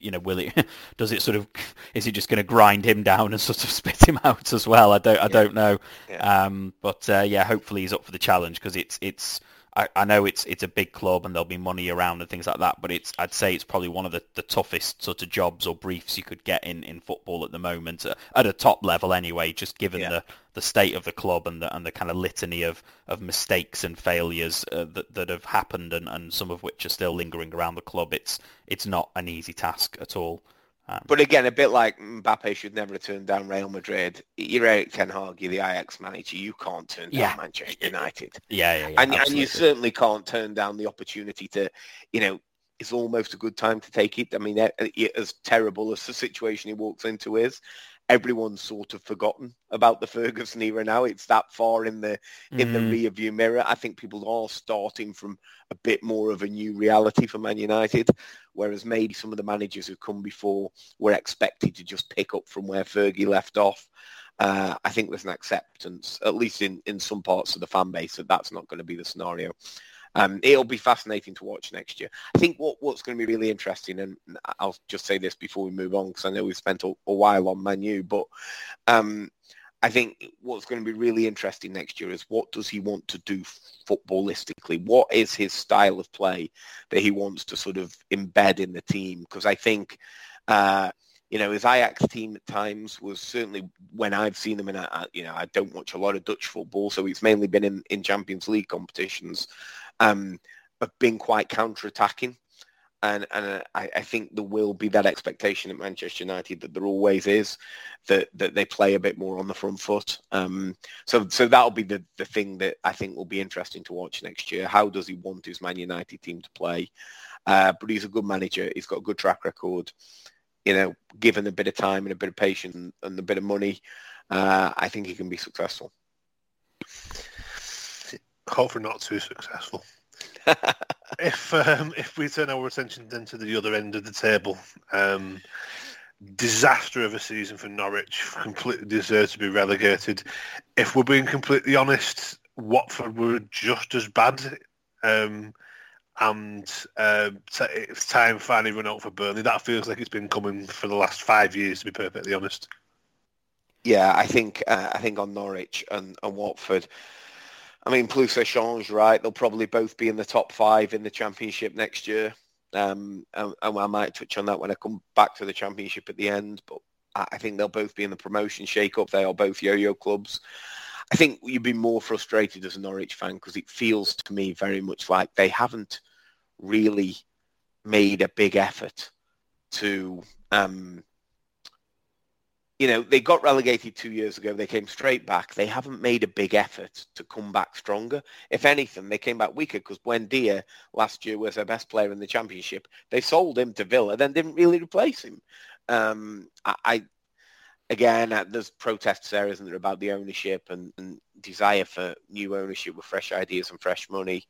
you know, will it does it sort of is it just going to grind him down and sort of spit him out as well? I don't I yeah. don't know, yeah. Um, but uh, yeah, hopefully he's up for the challenge because it's it's I, I, know it's it's a big club and there'll be money around and things like that, but it's I'd say it's probably one of the, the toughest sort of jobs or briefs you could get in, in football at the moment uh, at a top level anyway. Just given yeah. the, the state of the club and the and the kind of litany of, of mistakes and failures uh, that that have happened and, and some of which are still lingering around the club, it's it's not an easy task at all. Um, but again, a bit like Mbappe should never have turned down Real Madrid. You're Erik Ten Hag, you're the Ajax manager. You can't turn down yeah. Manchester United. Yeah, yeah, yeah and, and, you certainly can't turn down the opportunity to, you know, it's almost a good time to take it. I mean, as terrible as the situation he walks into is, everyone's sort of forgotten about the Ferguson era now. It's that far in the in mm. the rear view mirror. I think people are starting from a bit more of a new reality for Man United, whereas maybe some of the managers who come before were expected to just pick up from where Fergie left off. Uh, I think there's an acceptance, at least in, in some parts of the fan base, that that's not going to be the scenario. Um, it'll be fascinating to watch next year. I think what, what's going to be really interesting, and I'll just say this before we move on, because I know we've spent a, a while on Manu, but um, I think what's going to be really interesting next year is what does he want to do footballistically? What is his style of play that he wants to sort of embed in the team? Because I think, uh, you know, his Ajax team at times was certainly when I've seen them, in, a, you know, I don't watch a lot of Dutch football, so he's mainly been in, in Champions League competitions um, have been quite counter-attacking. And, and I, I, think there will be that expectation at Manchester United that there always is that, that they play a bit more on the front foot. Um, so so that'll be the, the thing that I think will be interesting to watch next year. How does he want his Man United team to play? Uh, but he's a good manager. He's got a good track record. You know, given a bit of time and a bit of patience and a bit of money, uh, I think he can be successful hopefully not too successful. if um, if we turn our attention then to the other end of the table, um, disaster of a season for Norwich, completely deserve to be relegated. If we're being completely honest, Watford were just as bad. Um, and uh, it's time finally run out for Burnley. That feels like it's been coming for the last five years, to be perfectly honest. Yeah, I think uh, I think on Norwich and, and Watford. I mean, plus change, right? They'll probably both be in the top five in the championship next year. Um, and, and, I might touch on that when I come back to the championship at the end. But I think they'll both be in the promotion shake-up. They are both yo-yo clubs. I think you'd be more frustrated as a Norwich fan because it feels to me very much like they haven't really made a big effort to um, you know, they got relegated two years ago. They came straight back. They haven't made a big effort to come back stronger. If anything, they came back weaker because Buendia last year was their best player in the championship. They sold him to Villa, then didn't really replace him. Um, I, I, again, uh, there's protests there, isn't there, about the ownership and, and desire for new ownership with fresh ideas and fresh money.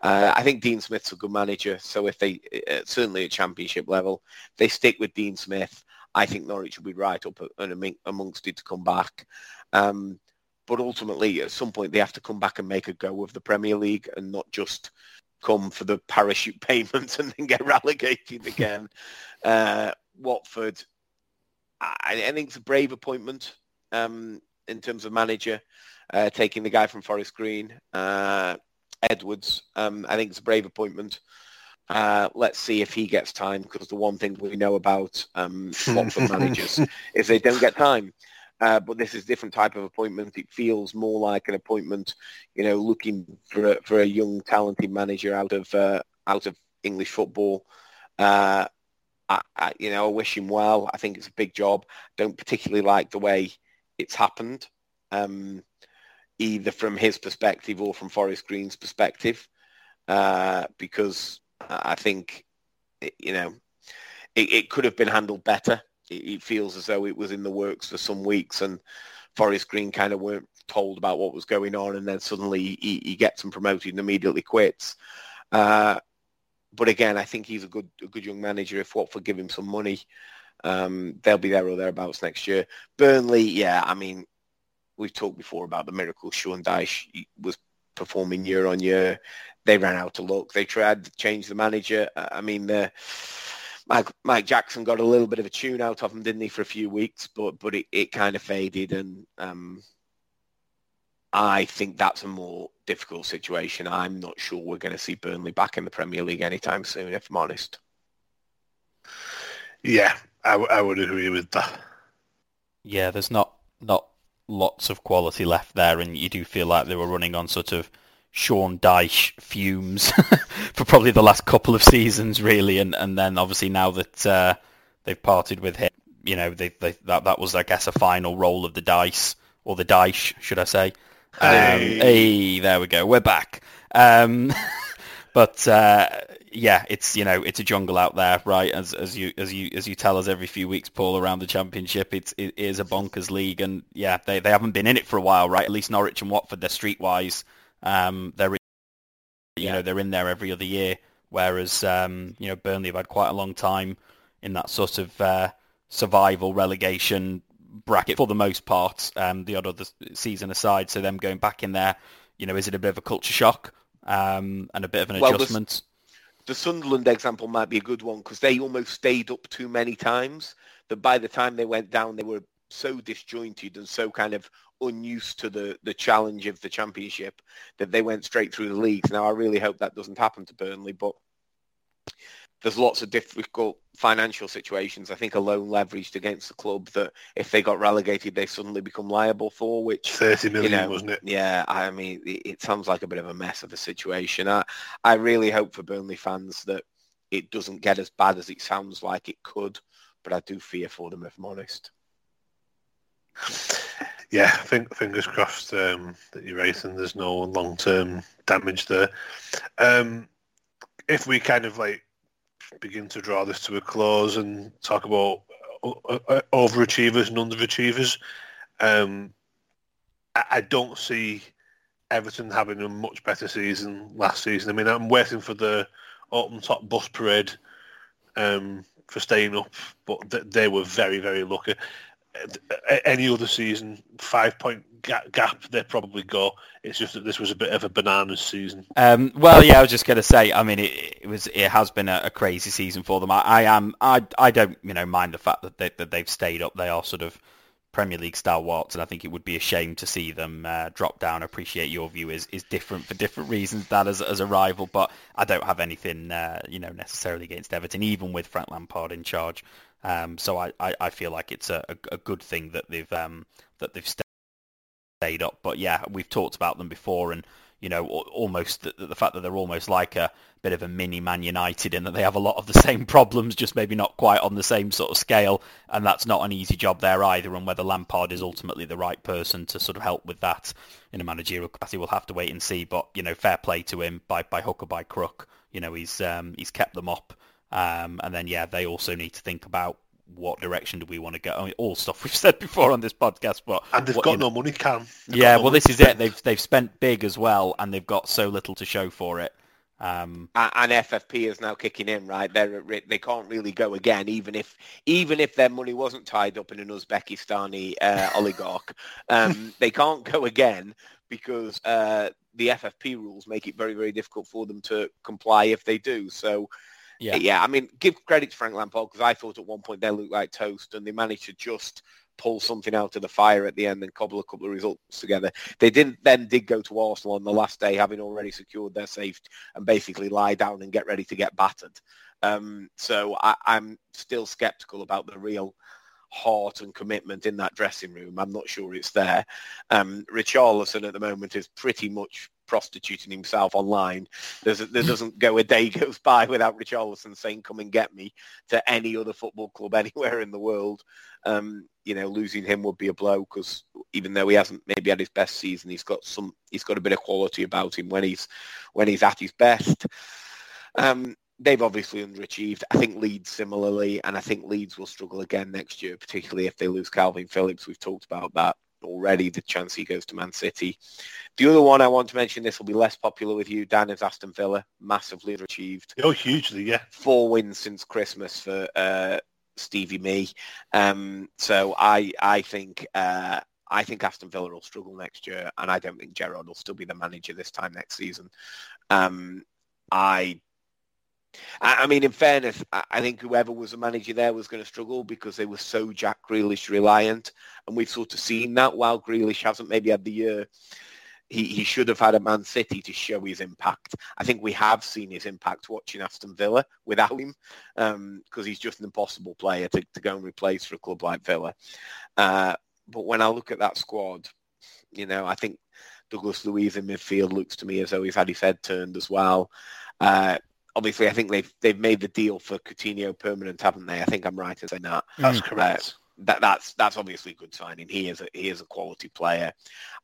Uh, I think Dean Smith's a good manager. So if they, uh, certainly at championship level, they stick with Dean Smith I think Norwich will be right up and amongst it to come back. Um, but ultimately, at some point, they have to come back and make a go of the Premier League and not just come for the parachute payments and then get relegated again. uh, Watford, I, I, think it's a brave appointment um, in terms of manager, uh, taking the guy from Forest Green, uh, Edwards. Um, I think it's a brave appointment. Uh, let's see if he gets time because the one thing we know about um, Watford managers is they don't get time. Uh, but this is a different type of appointment. It feels more like an appointment, you know, looking for a, for a young, talented manager out of uh, out of English football. Uh, I, I, you know, I wish him well. I think it's a big job. Don't particularly like the way it's happened, um, either from his perspective or from Forest Green's perspective, uh, because I think, you know, it, it could have been handled better. It, it, feels as though it was in the works for some weeks and Forest Green kind of weren't told about what was going on and then suddenly he, he gets them promoted and immediately quits. Uh, but again, I think he's a good a good young manager. If Watford give him some money, um, they'll be there or thereabouts next year. Burnley, yeah, I mean, we've talked before about the miracle Sean Dyche was performing year on year they ran out of luck. They tried to change the manager. I mean, the, Mike, Mike Jackson got a little bit of a tune out of him, didn't he, for a few weeks? But but it, it kind of faded, and um, I think that's a more difficult situation. I'm not sure we're going to see Burnley back in the Premier League anytime soon, if I'm honest. Yeah, I, w- I would agree with that. Yeah, there's not not lots of quality left there, and you do feel like they were running on sort of Sean Dyche fumes for probably the last couple of seasons, really, and and then obviously now that uh, they've parted with him, you know, they, they that that was I guess a final roll of the dice or the dice, should I say? Um, hey. hey, there we go, we're back. Um, but uh, yeah, it's you know it's a jungle out there, right? As as you as you as you tell us every few weeks, Paul, around the championship, it's it is a bonkers league, and yeah, they they haven't been in it for a while, right? At least Norwich and Watford, they're streetwise um, they're you yeah. know they're in there every other year, whereas um, you know Burnley have had quite a long time in that sort of uh, survival relegation bracket for the most part. Um, the odd other season aside, so them going back in there, you know, is it a bit of a culture shock um, and a bit of an well, adjustment? The, the Sunderland example might be a good one because they almost stayed up too many times that by the time they went down, they were so disjointed and so kind of unused to the, the challenge of the championship that they went straight through the leagues. Now, I really hope that doesn't happen to Burnley, but there's lots of difficult financial situations. I think a loan leveraged against the club that if they got relegated, they suddenly become liable for, which 30 million, you know, wasn't it? Yeah, I mean, it, sounds like a bit of a mess of a situation. I, I really hope for Burnley fans that it doesn't get as bad as it sounds like it could, but I do fear for them, if I'm honest yeah, I think fingers crossed um, that you're right and there's no long term damage there. Um, if we kind of like begin to draw this to a close and talk about uh, uh, overachievers and underachievers, um, I, don't see Everton having a much better season last season. I mean, I'm waiting for the open top bus parade um, for staying up, but they were very, very lucky any other season, five point gap, they probably go. It's just that this was a bit of a bananas season. Um, well, yeah, I was just going to say. I mean, it, it, was it has been a, a crazy season for them. I, I, am I I don't you know mind the fact that they, that they've stayed up. They are sort of Premier League stalwarts, and I think it would be a shame to see them uh, drop down. I appreciate your view is, is different for different reasons that as, as a rival, but I don't have anything uh, you know necessarily against Everton, even with Frank Lampard in charge. Um, so I, I, I, feel like it's a, a, good thing that they've um, that they've stayed up. But yeah, we've talked about them before, and you know, almost the, the, fact that they're almost like a bit of a mini Man United in that they have a lot of the same problems, just maybe not quite on the same sort of scale, and that's not an easy job there either. And whether Lampard is ultimately the right person to sort of help with that in a managerial capacity, we'll have to wait and see. But you know, fair play to him by by hook or by crook. You know, he's um, he's kept them up. Um, and then, yeah, they also need to think about what direction do we want to go? I mean, all stuff we've said before on this podcast, but and they've what, got no know, money, Cam. Yeah, no well, this is it. They've they've spent big as well, and they've got so little to show for it. Um, and FFP is now kicking in, right? They're they can't really go again, even if even if their money wasn't tied up in an Uzbekistani uh, oligarch, um, they can't go again because uh, the FFP rules make it very very difficult for them to comply if they do. So yeah, yeah. I mean, give credit to Frank Lampard because I thought at one point they looked like toast, and they managed to just pull something out of the fire at the end and cobble a couple of results together. They didn't then did go to Arsenal on the last day, having already secured their safety, and basically lie down and get ready to get battered. Um, so I, I'm still sceptical about the real heart and commitment in that dressing room. I'm not sure it's there. Um, Richarlison at the moment is pretty much prostituting himself online. There's, there doesn't go a day goes by without Richarlison saying, "Come and get me" to any other football club anywhere in the world. Um, you know, losing him would be a blow because even though he hasn't maybe had his best season, he's got some, he's got a bit of quality about him when he's when he's at his best. Um, they've obviously underachieved. I think Leeds similarly, and I think Leeds will struggle again next year, particularly if they lose Kalvin Phillips. We've talked about that already, the chance he goes to Man City. The other one I want to mention, this will be less popular with you, Dan, is Aston Villa. Massively achieved. Oh, hugely, yeah. Four wins since Christmas for uh, Stevie Me. Um, so I, I think... Uh, I think Aston Villa will struggle next year, and I don't think Gerrard will still be the manager this time next season. Um, I I mean, in fairness, I think whoever was the manager there was going to struggle because they were so Jack Grealish reliant, and we've sort of seen that. While Grealish hasn't maybe had the year he, he should have had a Man City to show his impact. I think we have seen his impact watching Aston Villa without him because um, he's just an impossible player to, to go and replace for a club like Villa. Uh, but when I look at that squad, you know, I think Douglas Luiz in midfield looks to me as though he's had his head turned as well. Uh, obviously, I think they've they've made the deal for Coutinho permanent, haven't they? I think I'm right in saying that. That's mm. correct. Uh, that that's that's obviously a good signing. He is a he is a quality player.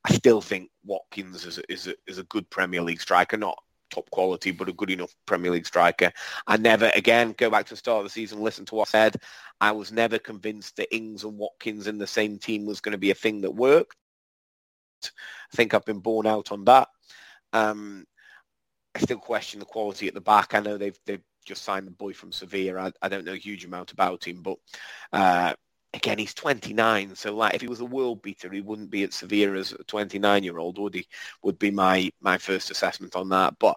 I still think Watkins is a, is a, is a good Premier League striker, not top quality, but a good enough Premier League striker. I never, again, go back to the start of the season, listen to what I said. I was never convinced that Ings and Watkins in the same team was going to be a thing that worked. I think I've been borne out on that. Um, I still question the quality at the back. I know they've they've just signed the boy from Sevilla. I, I don't know a huge amount about him, but uh, again, he's 29. So like, if he was a world beater, he wouldn't be at Sevilla as a 29 year old, would he? Would be my my first assessment on that. But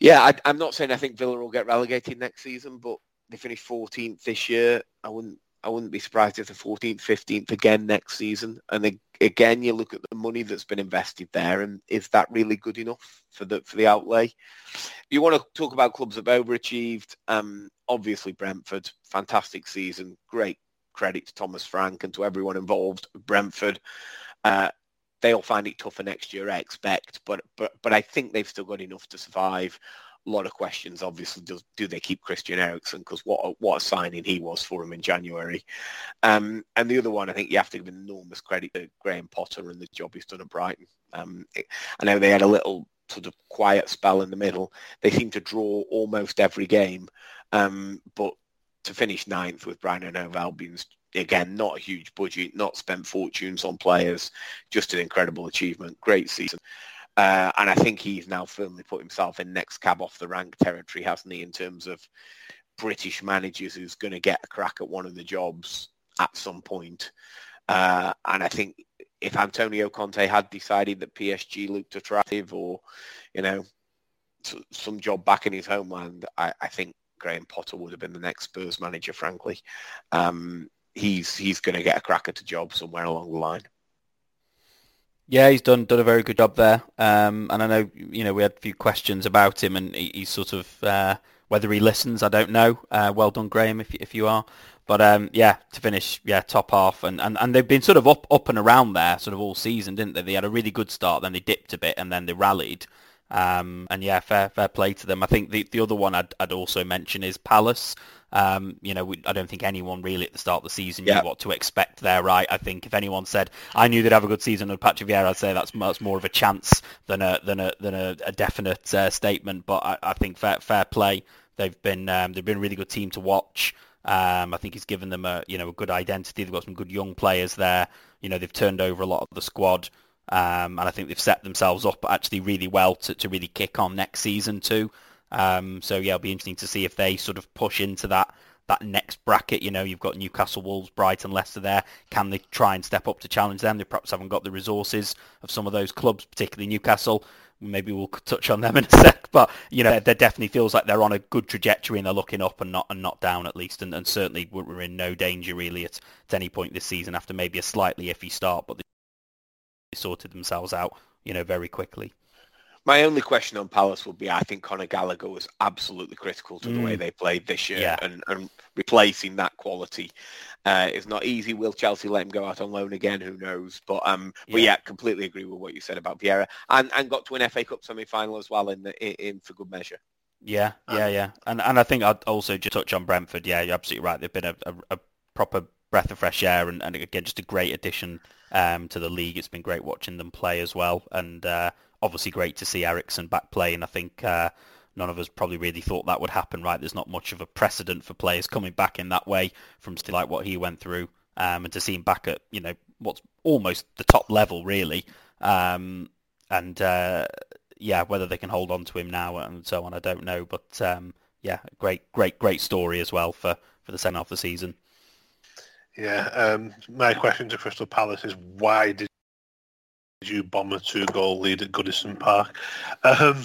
yeah, I, I'm not saying I think Villa will get relegated next season, but they finished 14th this year. I wouldn't I wouldn't be surprised if the 14th, 15th again next season. And again, you look at the money that's been invested there, and is that really good enough for the for the outlay? You want to talk about clubs that have overachieved? Um, obviously, Brentford, fantastic season, great credit to Thomas Frank and to everyone involved. Brentford, uh, they'll find it tougher next year, I expect, but but but I think they've still got enough to survive a lot of questions. Obviously, do, do they keep Christian Eriksen? Because what a, what a signing he was for him in January. Um, and the other one, I think you have to give enormous credit to Graham Potter and the job he's done at Brighton. Um, it, I know they had a little sort of quiet spell in the middle. They seem to draw almost every game, um, but to finish ninth with Brighton and Hove Albion's again not a huge budget, not spent fortunes on players, just an incredible achievement. Great season. Uh, and I think he's now firmly put himself in next cab off the rank territory, hasn't he, in terms of British managers who's going to get a crack at one of the jobs. at some point. Uh, and I think if Antonio Conte had decided that PSG looked attractive or, you know, some job back in his homeland, I, I think Graham Potter would have been the next Spurs manager, frankly. Um, he's he's going to get a crack at a job somewhere along the line. Yeah, he's done done a very good job there. Um, and I know you know we had a few questions about him, and he, he's sort of uh, whether he listens, I don't know. Uh, well done, Graham, if if you are. But um, yeah, to finish, yeah, top half, and, and, and they've been sort of up up and around there, sort of all season, didn't they? They had a really good start, then they dipped a bit, and then they rallied. Um, and yeah, fair fair play to them. I think the the other one I'd, I'd also mention is Palace. Um, you know, we, I don't think anyone really at the start of the season yeah. knew what to expect there, right? I think if anyone said I knew they'd have a good season with Patrick Vieira, I'd say that's much more of a chance than a than a than a, a definite uh, statement. But I, I, think fair fair play. They've been um, they've been a really good team to watch. Um, I think he's given them a you know a good identity. They've got some good young players there. You know they've turned over a lot of the squad. Um, and I think they've set themselves up actually really well to, to really kick on next season too. Um, so yeah, it'll be interesting to see if they sort of push into that that next bracket. You know, you've got Newcastle, Wolves, Brighton, Leicester there. Can they try and step up to challenge them? They perhaps haven't got the resources of some of those clubs, particularly Newcastle. Maybe we'll touch on them in a sec, but you know, there definitely feels like they're on a good trajectory and they're looking up and not and not down at least. And, and certainly we're in no danger really at, at any point this season after maybe a slightly iffy start, but sorted themselves out, you know, very quickly. My only question on Palace would be, I think Conor Gallagher was absolutely critical to the way mm. they played this year, yeah. and, and, replacing that quality uh, is not easy. Will Chelsea let him go out on loan again? Who knows? But um, yeah. but yeah, completely agree with what you said about Vieira, and and got to an FA Cup semi-final as well in the, in, in for good measure. Yeah, yeah, um, yeah, and and I think I'd also just touch on Brentford. Yeah, you're absolutely right. They've been a, a, a proper breath of fresh air, and, and again, just a great addition um, to the league. It's been great watching them play as well, and uh, obviously great to see Eriksen back playing. I think uh, none of us probably really thought that would happen. Right? There's not much of a precedent for players coming back in that way from still like what he went through, um, and to see him back at you know what's almost the top level really, um, and uh, yeah, whether they can hold on to him now and so on, I don't know, but. Um, yeah, great, great, great story as well for, for the second half of the season. Yeah, um, my question to Crystal Palace is why did you bomb a two-goal lead at Goodison Park? Um,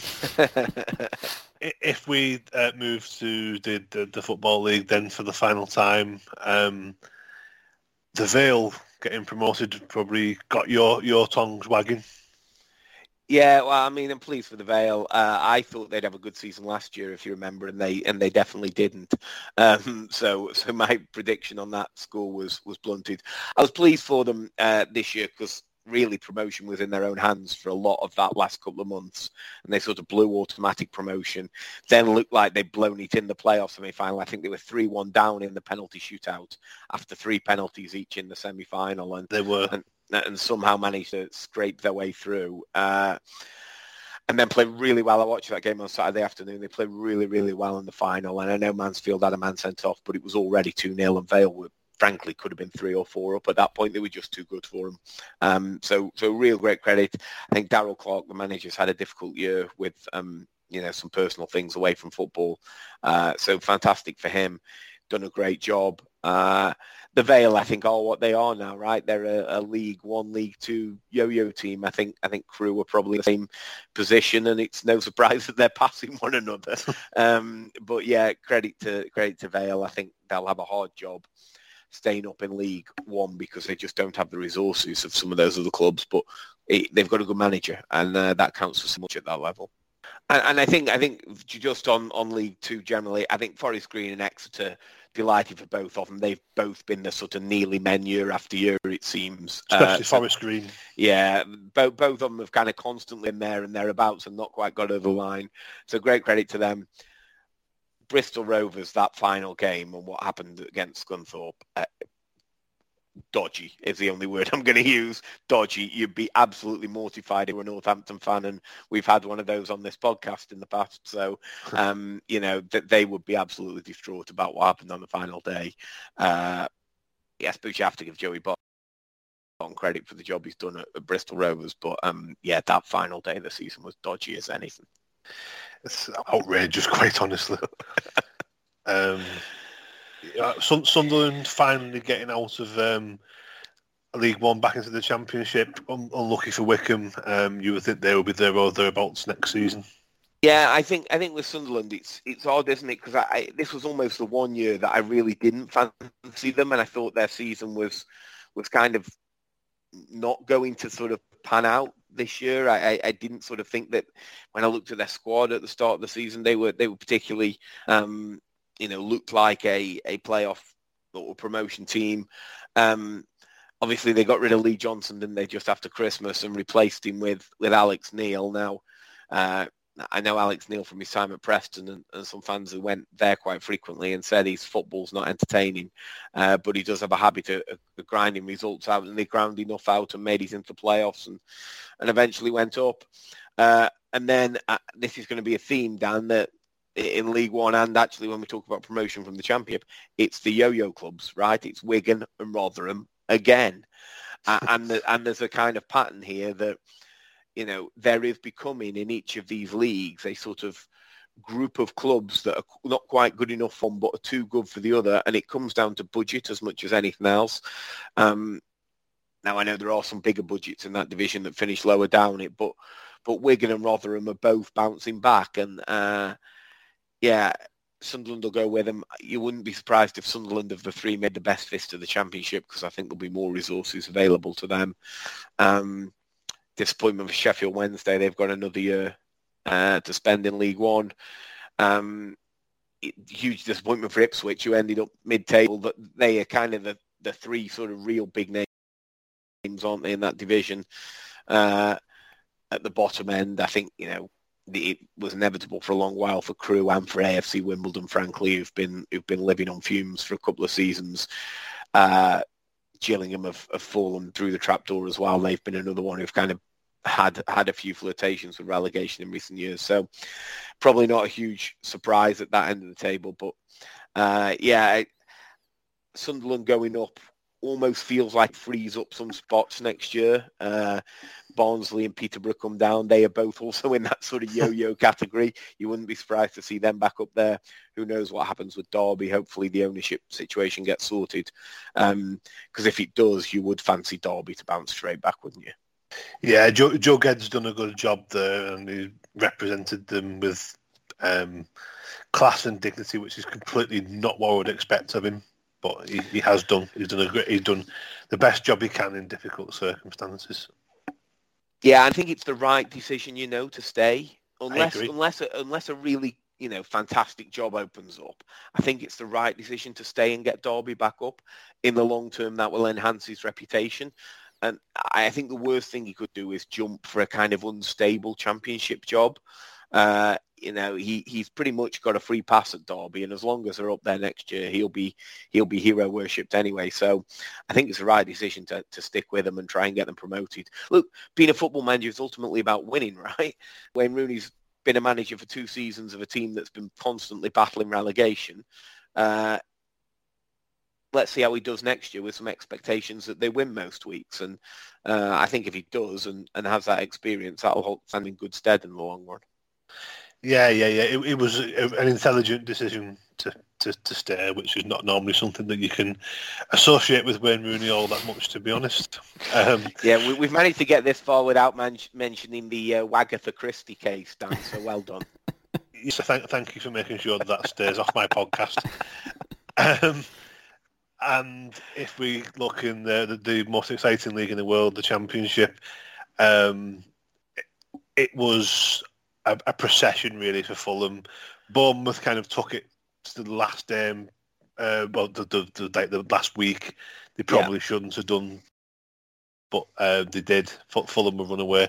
if we uh, move to the, the, the, Football League then for the final time, um, the Vale getting promoted probably got your, your tongues wagging. Yeah, well, I mean, I'm pleased for the Vale. Uh, I thought they'd have a good season last year, if you remember, and they and they definitely didn't. Um, so, so my prediction on that score was was blunted. I was pleased for them uh, this year because really promotion was in their own hands for a lot of that last couple of months and they sort of blew automatic promotion then looked like they'd blown it in the playoff semi-final i think they were 3-1 down in the penalty shootout after three penalties each in the semi-final and they were and, and somehow managed to scrape their way through uh, and then play really well. I watched that game on Saturday afternoon. They played really, really well in the final. And I know Mansfield had a man sent off, but it was already 2-0 and Vale were frankly could have been three or four up at that point. They were just too good for him. Um, so, so real great credit. I think Darrell Clarke, the manager's had a difficult year with, um, you know, some personal things away from football. Uh, so fantastic for him. Done a great job. Uh, the Vale, I think, are what they are now, right? They're a, a, League One, League Two yo-yo team. I think I think Crewe are probably the same position, and it's no surprise that they're passing one another. um, but yeah, credit to credit to Vale. I think they'll have a hard job staying up in League One because they just don't have the resources of some of those other clubs. But it, they've got a good manager, and uh, that counts for so much at that level. And, and, I think I think just on, on League Two generally, I think Forest Green and Exeter delighted for both of them. They've both been the sort of nearly men year after year, it seems. Especially uh, Forest Green. Yeah, both both of them have kind of constantly been there and thereabouts and not quite got over the line. So great credit to them. Bristol Rovers, that final game and what happened against Scunthorpe, uh, dodgy is the only word I'm going to use. Dodgy. You'd be absolutely mortified if you're a Northampton fan, and we've had one of those on this podcast in the past. So, um, you know, that they would be absolutely distraught about what happened on the final day. Uh, yes, but you have to give Joey Barton credit for the job he's done at, at Bristol Rovers. But um, yeah, that final day of the season was dodgy as anything. It's outrageous, quite honestly. um, Yeah, Sunderland finally getting out of um, League One back into the Championship. Un- unlucky for Wycombe. Um, you would think they will be there or thereabouts next season. Yeah, I think I think with Sunderland, it's it's odd, isn't it? Because I, I, this was almost the one year that I really didn't fancy them, and I thought their season was was kind of not going to sort of pan out this year. I, I, didn't sort of think that when I looked at their squad at the start of the season, they were they were particularly, um, you know, looked like a a playoff or promotion team. Um, obviously, they got rid of Lee Johnson, didn't they, just after Christmas, and replaced him with with Alex Neil. Now, uh, I know Alex Neil from his time at Preston and, and, some fans who went there quite frequently and said his football's not entertaining, uh, but he does have a habit of, of, grinding results out and they ground enough out and made it into playoffs and, and eventually went up. Uh, and then uh, this is going to be a theme, Dan, that in League One and actually when we talk about promotion from the Championship, it's the yo-yo clubs, right? It's Wigan and Rotherham again. and, the, and there's a kind of pattern here that you know, there is becoming in each of these leagues a sort of group of clubs that are not quite good enough for one but are too good for the other and it comes down to budget as much as anything else um, now I know there are some bigger budgets in that division that finish lower down it but but Wigan and Rotherham are both bouncing back and uh, yeah Sunderland will go with them you wouldn't be surprised if Sunderland of the three made the best fist of the championship because I think there'll be more resources available to them um, disappointment for Sheffield Wednesday. They've got another year uh, to spend in League One. Um, huge disappointment for Ipswich, who ended up mid-table. But they are kind of the, the three sort of real big names, aren't they, in that division? Uh, at the bottom end, I think you know it was inevitable for a long while for Crewe and for AFC Wimbledon, frankly, who've been who've been living on fumes for a couple of seasons. Uh, Gillingham have, have fallen through the trapdoor as well. They've been another one who've kind of had had a few flirtations with relegation in recent years. So probably not a huge surprise at that end of the table. But uh, yeah, Sunderland going up almost feels like frees up some spots next year. Uh, Barnsley and Peterborough come down. They are both also in that sort of yo-yo category. You wouldn't be surprised to see them back up there. Who knows what happens with Derby? Hopefully the ownership situation gets sorted. Because um, if it does, you would fancy Derby to bounce straight back, wouldn't you? Yeah, Joe, Joe Gedd's done a good job there, and he represented them with um, class and dignity, which is completely not what I would expect of him. But he, he has done. He's done a great. He's done the best job he can in difficult circumstances. Yeah, I think it's the right decision, you know, to stay unless unless a, unless a really you know fantastic job opens up. I think it's the right decision to stay and get Derby back up. In the long term, that will enhance his reputation. And I think the worst thing he could do is jump for a kind of unstable championship job. Uh, you know, he, he's pretty much got a free pass at Derby, and as long as they're up there next year, he'll be he'll be hero worshipped anyway. So, I think it's the right decision to, to stick with them and try and get them promoted. Look, being a football manager is ultimately about winning, right? Wayne Rooney's been a manager for two seasons of a team that's been constantly battling relegation. Uh, let's see how he does next year with some expectations that they win most weeks. And uh, I think if he does and, and has that experience, that'll stand in good stead in the long run. Yeah, yeah, yeah. It, it was an intelligent decision to, to, to stay, which is not normally something that you can associate with Wayne Rooney all that much, to be honest. Um, yeah, we, have managed to get this far without man- mentioning the uh, Wagatha Christie case, Dan. So well done. so thank, thank you for making sure that, that stays off my podcast. Um, and if we look in the, the, the, most exciting league in the world, the Championship, um, it, it, was a, a, procession really for Fulham. Bournemouth kind of took it to the last game, uh, well, the, the, the, like the last week. They probably yeah. shouldn't have done, but uh, they did. Fulham were run away,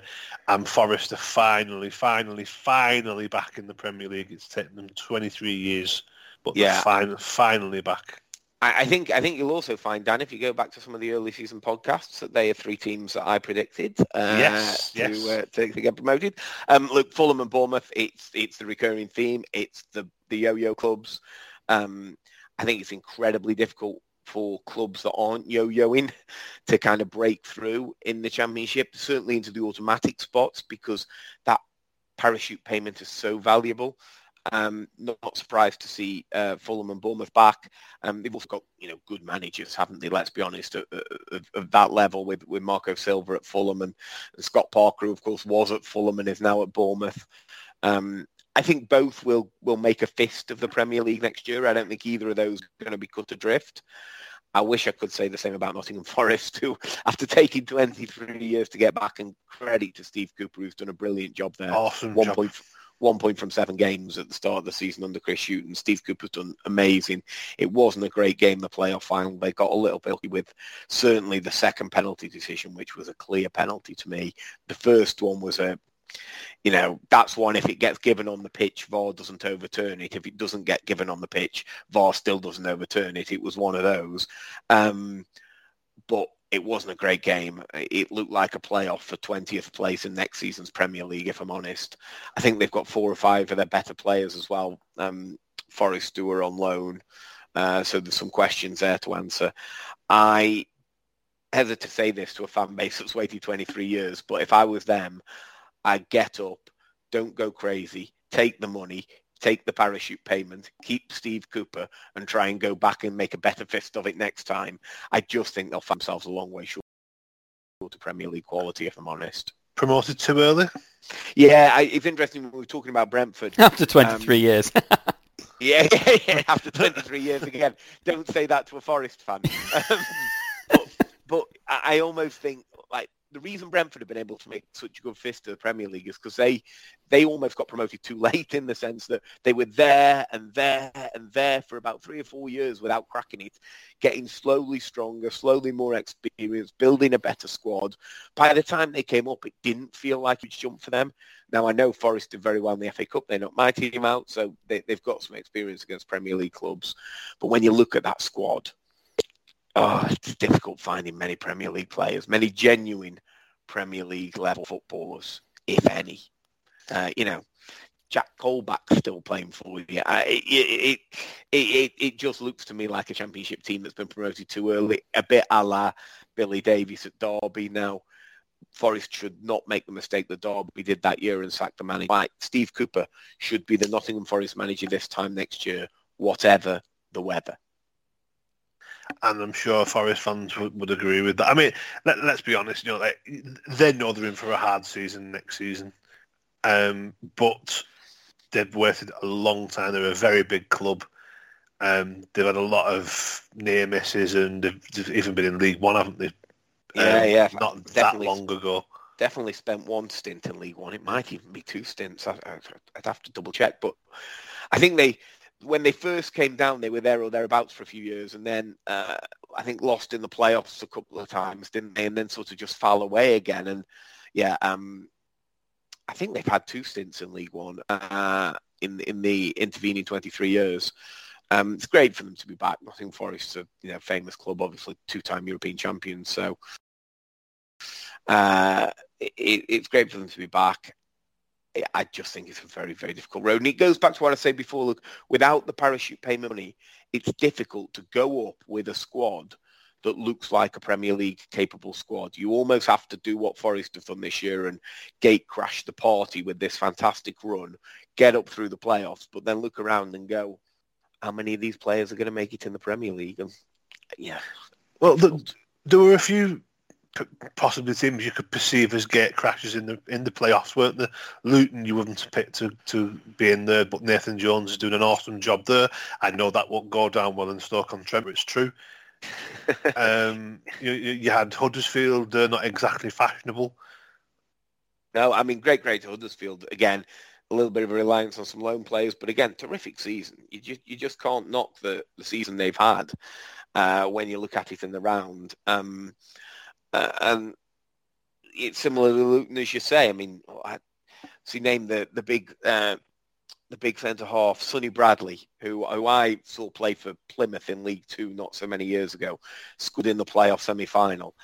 and Forest are finally, finally, finally back in the Premier League. It's taken them 23 years, but yeah. they're fin- finally back. I, think I think you'll also find Dan if you go back to some of the early season podcasts that they are three teams that I predicted uh, yes, to, yes. Uh, to, to, get promoted. Um, look, Fulham and Bournemouth, it's it's the recurring theme. It's the the yo-yo clubs. Um, I think it's incredibly difficult for clubs that aren't yo-yoing to kind of break through in the championship, certainly into the automatic spots because that parachute payment is so valuable. Um, not, not, surprised to see uh, Fulham and Bournemouth back. Um, they've also got you know good managers, haven't they? Let's be honest, of, of that level with, with Marco Silva at Fulham and, and, Scott Parker, who of course was at Fulham and is now at Bournemouth. Um, I think both will will make a fist of the Premier League next year. I don't think either of those are going to be cut adrift. I wish I could say the same about Nottingham Forest, who, after taking 23 years to get back, and credit to Steve Cooper, who's done a brilliant job there. Awesome one job. Point, one point from seven games at the start of the season under Chris Hughton. Steve Cooper's done amazing. It wasn't a great game, the playoff final. They got a little bit with certainly the second penalty decision, which was a clear penalty to me. The first one was a you know, that's one if it gets given on the pitch, VAR doesn't overturn it. If it doesn't get given on the pitch, VAR still doesn't overturn it. It was one of those. Um, but it wasn't a great game. It looked like a playoff for 20th place in next season's Premier League, if I'm honest. I think they've got four or five of their better players as well. Um, are on loan. Uh, so there's some questions there to answer. I hesitate to say this to a fan base that's waited 23 years, but if I was them, I'd get up, don't go crazy, take the money, take the parachute payment, keep Steve Cooper and try and go back and make a better fist of it next time. I just think they'll find themselves a long way short to Premier League quality, if I'm honest. Promoted too early? Yeah, I, it's interesting when we were talking about Brentford. After 23 um, years. yeah, yeah, yeah, after 23 years again. Don't say that to a Forest fan. Um, but, but I almost think like the reason Brentford have been able to make such a good fist to the Premier League is because they they almost got promoted too late in the sense that they were there and there and there for about three or four years without cracking it, getting slowly stronger, slowly more experienced, building a better squad. By the time they came up, it didn't feel like it's jumped for them. Now I know Forest did very well in the FA Cup. They knocked my team out, so they, they've got some experience against Premier League clubs. But when you look at that squad, oh, it's difficult finding many Premier League players, many genuine Premier League level footballers, if any. Uh, you know, Jack Colback still playing for you. Uh, it, it, it, it, it just looks to me like a championship team that's been promoted too early, a bit a la Billy Davies at Derby now. Forest should not make the mistake that Derby did that year and sack the manager. Like Steve Cooper should be the Nottingham Forest manager this time next year, whatever the weather and I'm sure Forest fans would, would agree with that. I mean, let, us be honest, you know, like, they know they're in for a hard season next season, um, but they've waited a long time. They're a very big club. Um, they've had a lot of near misses, and they've, they've even been in League One, haven't they? Yeah, um, yeah, not that long ago. Definitely spent one stint in League One. It might even be two stints. I, would have to double check, but I think they when they first came down, they were there or thereabouts for a few years, and then uh, I think lost in the playoffs a couple of times, didn't they? And then sort of just fell away again. And yeah, um, I think they've had two stints in League One uh, in in the intervening 23 years. Um, it's great for them to be back. Nottingham Forest, a you know famous club, obviously two-time European champions. So uh, it, it's great for them to be back. I just think it's a very, very difficult road. And it goes back to what I said before. Look, without the parachute payment money, it's difficult to go up with a squad that looks like a Premier League capable squad. You almost have to do what Forest have done this year and gate crash the party with this fantastic run, get up through the playoffs, but then look around and go, how many of these players are going to make it in the Premier League? And yeah. Well, the, there were a few possibly teams you could perceive as gate crashes in the in the playoffs, weren't there? Luton you wouldn't pick to, to be in there, but Nathan Jones is doing an awesome job there. I know that won't go down well in Stoke-on-Trent, it's true. um, you, you, had Huddersfield, uh, not exactly fashionable. No, I mean, great, great Huddersfield. Again, a little bit of a reliance on some loan players, but again, terrific season. You just, you just can't knock the, the season they've had uh, when you look at it in the round. Um, uh, and it's similar to Luton, as you say. I mean, I, so you name the the big uh, the big centre half, Sonny Bradley, who who I saw play for Plymouth in League Two not so many years ago, scored in the playoff semi final.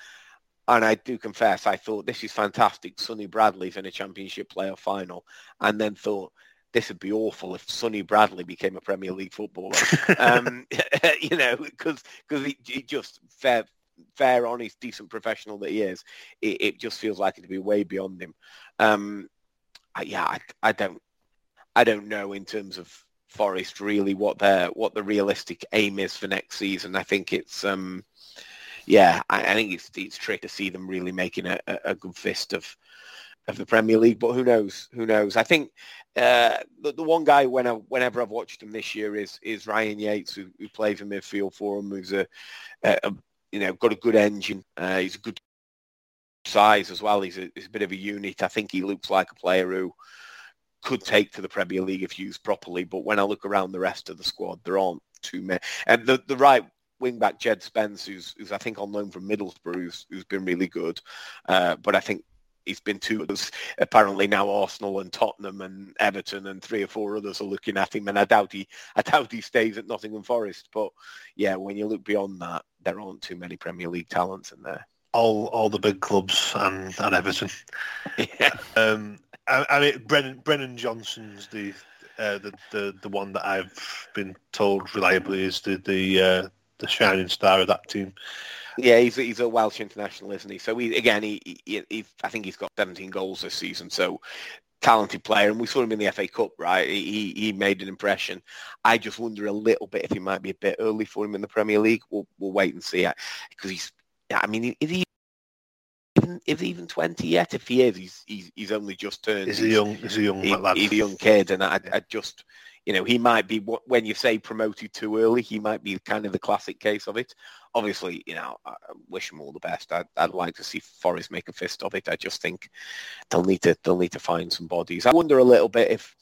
And I do confess, I thought this is fantastic. Sonny Bradley's in a championship playoff final, and then thought this would be awful if Sonny Bradley became a Premier League footballer. um, you know, because because he, he, just fair fair, honest, decent professional that he is, it, it just feels like it'd be way beyond him. Um, I, yeah, I, I don't. I don't know in terms of Forest really what their what the realistic aim is for next season. I think it's um, yeah, I, I think it's it's tricky to see them really making a, a good fist of of the Premier League. But who knows? Who knows? I think uh, the, the one guy when I, whenever I've watched him this year is is Ryan Yates, who, who plays in midfield for him, who's a, a you know got a good engine. Uh, he's a good size as well. He's a, he's a bit of a unit. I think he looks like a player who could take to the Premier League if used properly. But when I look around the rest of the squad, there aren't too many. And the the right wing back Jed Spence, who's who's I think on loan from Middlesbrough, who's, who's been really good. Uh, but I think he's been to us. Apparently now Arsenal and Tottenham and Everton and three or four others are looking at him, and I doubt he, I doubt he stays at Nottingham Forest. But yeah, when you look beyond that, there aren't too many Premier League talents in there. All, all the big clubs and, and Everton. Yeah. Um, I, I mean, Brennan, Brennan Johnson's the, uh, the the the one that I've been told reliably is the the uh, the shining star of that team. Yeah, he's he's a Welsh international, isn't he? So he again, he, he, he I think he's got 17 goals this season. So talented player, and we saw him in the FA Cup, right? He he made an impression. I just wonder a little bit if he might be a bit early for him in the Premier League. We'll we'll wait and see because he's. I mean, is he even is he even 20 yet? If he is, he's he's, he's only just turned. He's, he's a young, he's a young he, lad. He's a young kid, and I, I just you know, he might be when you say promoted too early, he might be kind of the classic case of it. Obviously, you know, I wish him all the best. I'd, I'd like to see Forest make a fist of it. I just think they'll need to they'll need to find some bodies. I wonder a little bit if,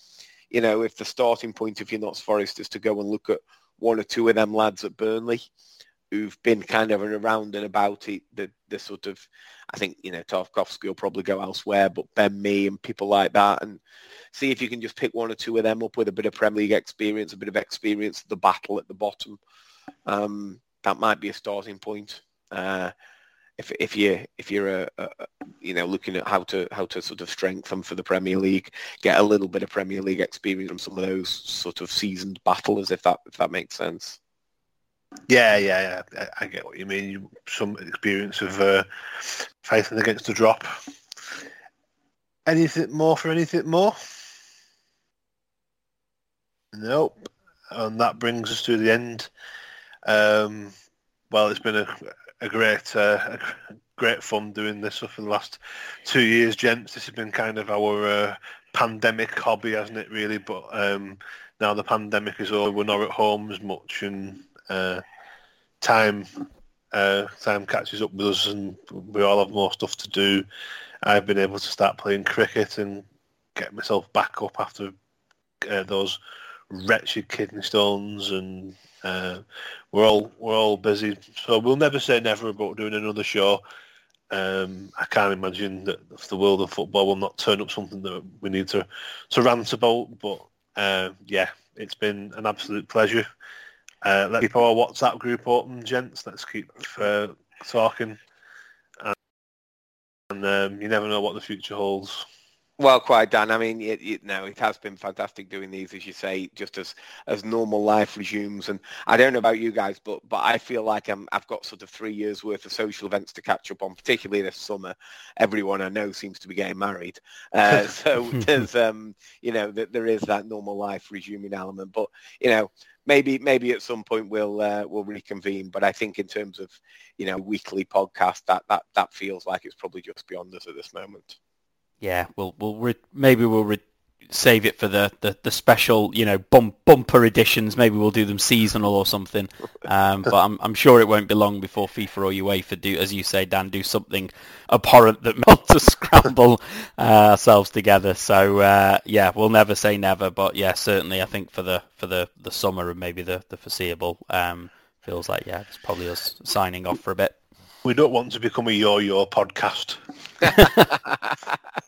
you know, if the starting point if you're not Forest is to go and look at one or two of them lads at Burnley who've been kind of around and about it, the, the sort of, I think, you know, Tarkowski will probably go elsewhere, but Ben Mee and people like that, and see if you can just pick one or two of them up with a bit of Premier League experience, a bit of experience of the battle at the bottom. Um, that might be a starting point. Uh, if if you if you're a, a, you know looking at how to how to sort of strengthen for the Premier League, get a little bit of Premier League experience from some of those sort of seasoned battlers, if that if that makes sense. Yeah, yeah, yeah. I, I get what you mean. You, some experience of uh, against the drop. Anything more for anything more? Nope. And that brings us to the end. Um, well, it's been a, a great, uh, a great fun doing this for the last two years, gents. This has been kind of our uh, pandemic hobby, hasn't it? Really, but um, now the pandemic is over, we're not at home as much, and uh, time uh, time catches up with us, and we all have more stuff to do. I've been able to start playing cricket and get myself back up after uh, those wretched kidney stones, and uh, we're all we're all busy. So we'll never say never about doing another show. Um, I can't imagine that the world of football will not turn up something that we need to to rant about. But uh, yeah, it's been an absolute pleasure. Uh, let's keep our WhatsApp group open, gents. Let's keep uh, talking. And, and um, you never know what the future holds. Well, quite, Dan. I mean, it, it, no, it has been fantastic doing these, as you say, just as as normal life resumes. And I don't know about you guys, but but I feel like I'm, I've got sort of three years worth of social events to catch up on, particularly this summer. Everyone I know seems to be getting married, uh, so there's um, you know, that there is that normal life resuming element. But you know, maybe maybe at some point we'll uh, we'll reconvene. But I think in terms of you know weekly podcast, that that that feels like it's probably just beyond us at this moment yeah, we'll we'll re- maybe we'll re- save it for the, the, the special, you know, bump, bumper editions. Maybe we'll do them seasonal or something. Um, but I'm I'm sure it won't be long before FIFA or UEFA do, as you say, Dan, do something abhorrent that wants to scramble uh, ourselves together. So uh, yeah, we'll never say never. But yeah, certainly I think for the for the, the summer and maybe the the foreseeable, um, feels like yeah, it's probably us signing off for a bit. We don't want to become a yo-yo podcast.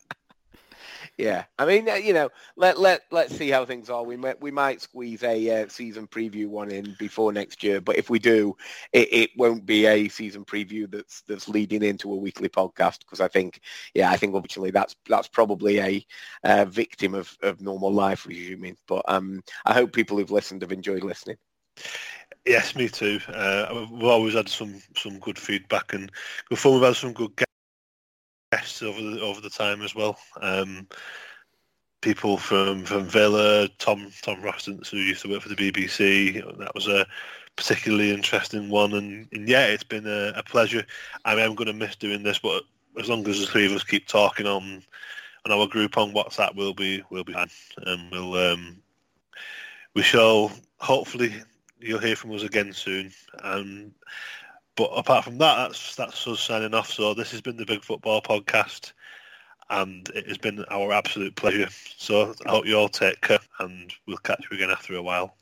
yeah, I mean, uh, you know, let let let's see how things are. We might we might squeeze a uh, season preview one in before next year, but if we do, it, it won't be a season preview that's that's leading into a weekly podcast because I think, yeah, I think unfortunately that's that's probably a uh, victim of, of normal life resuming. But um, I hope people who've listened have enjoyed listening. Yes, me too. Uh, we've always had some some good feedback and before we've had some good over the over the time as well. Um, people from, from Villa, Tom Tom Rostance, who used to work for the BBC. That was a particularly interesting one, and, and yeah, it's been a, a pleasure. I mean, I'm going to miss doing this, but as long as the three of us keep talking on on our group on WhatsApp, we'll be we'll be fine, and we'll um, we shall hopefully you'll hear from us again soon. And but apart from that, that's that's us signing off. So this has been the Big Football Podcast, and it has been our absolute pleasure. So I hope you all take care, and we'll catch you again after a while.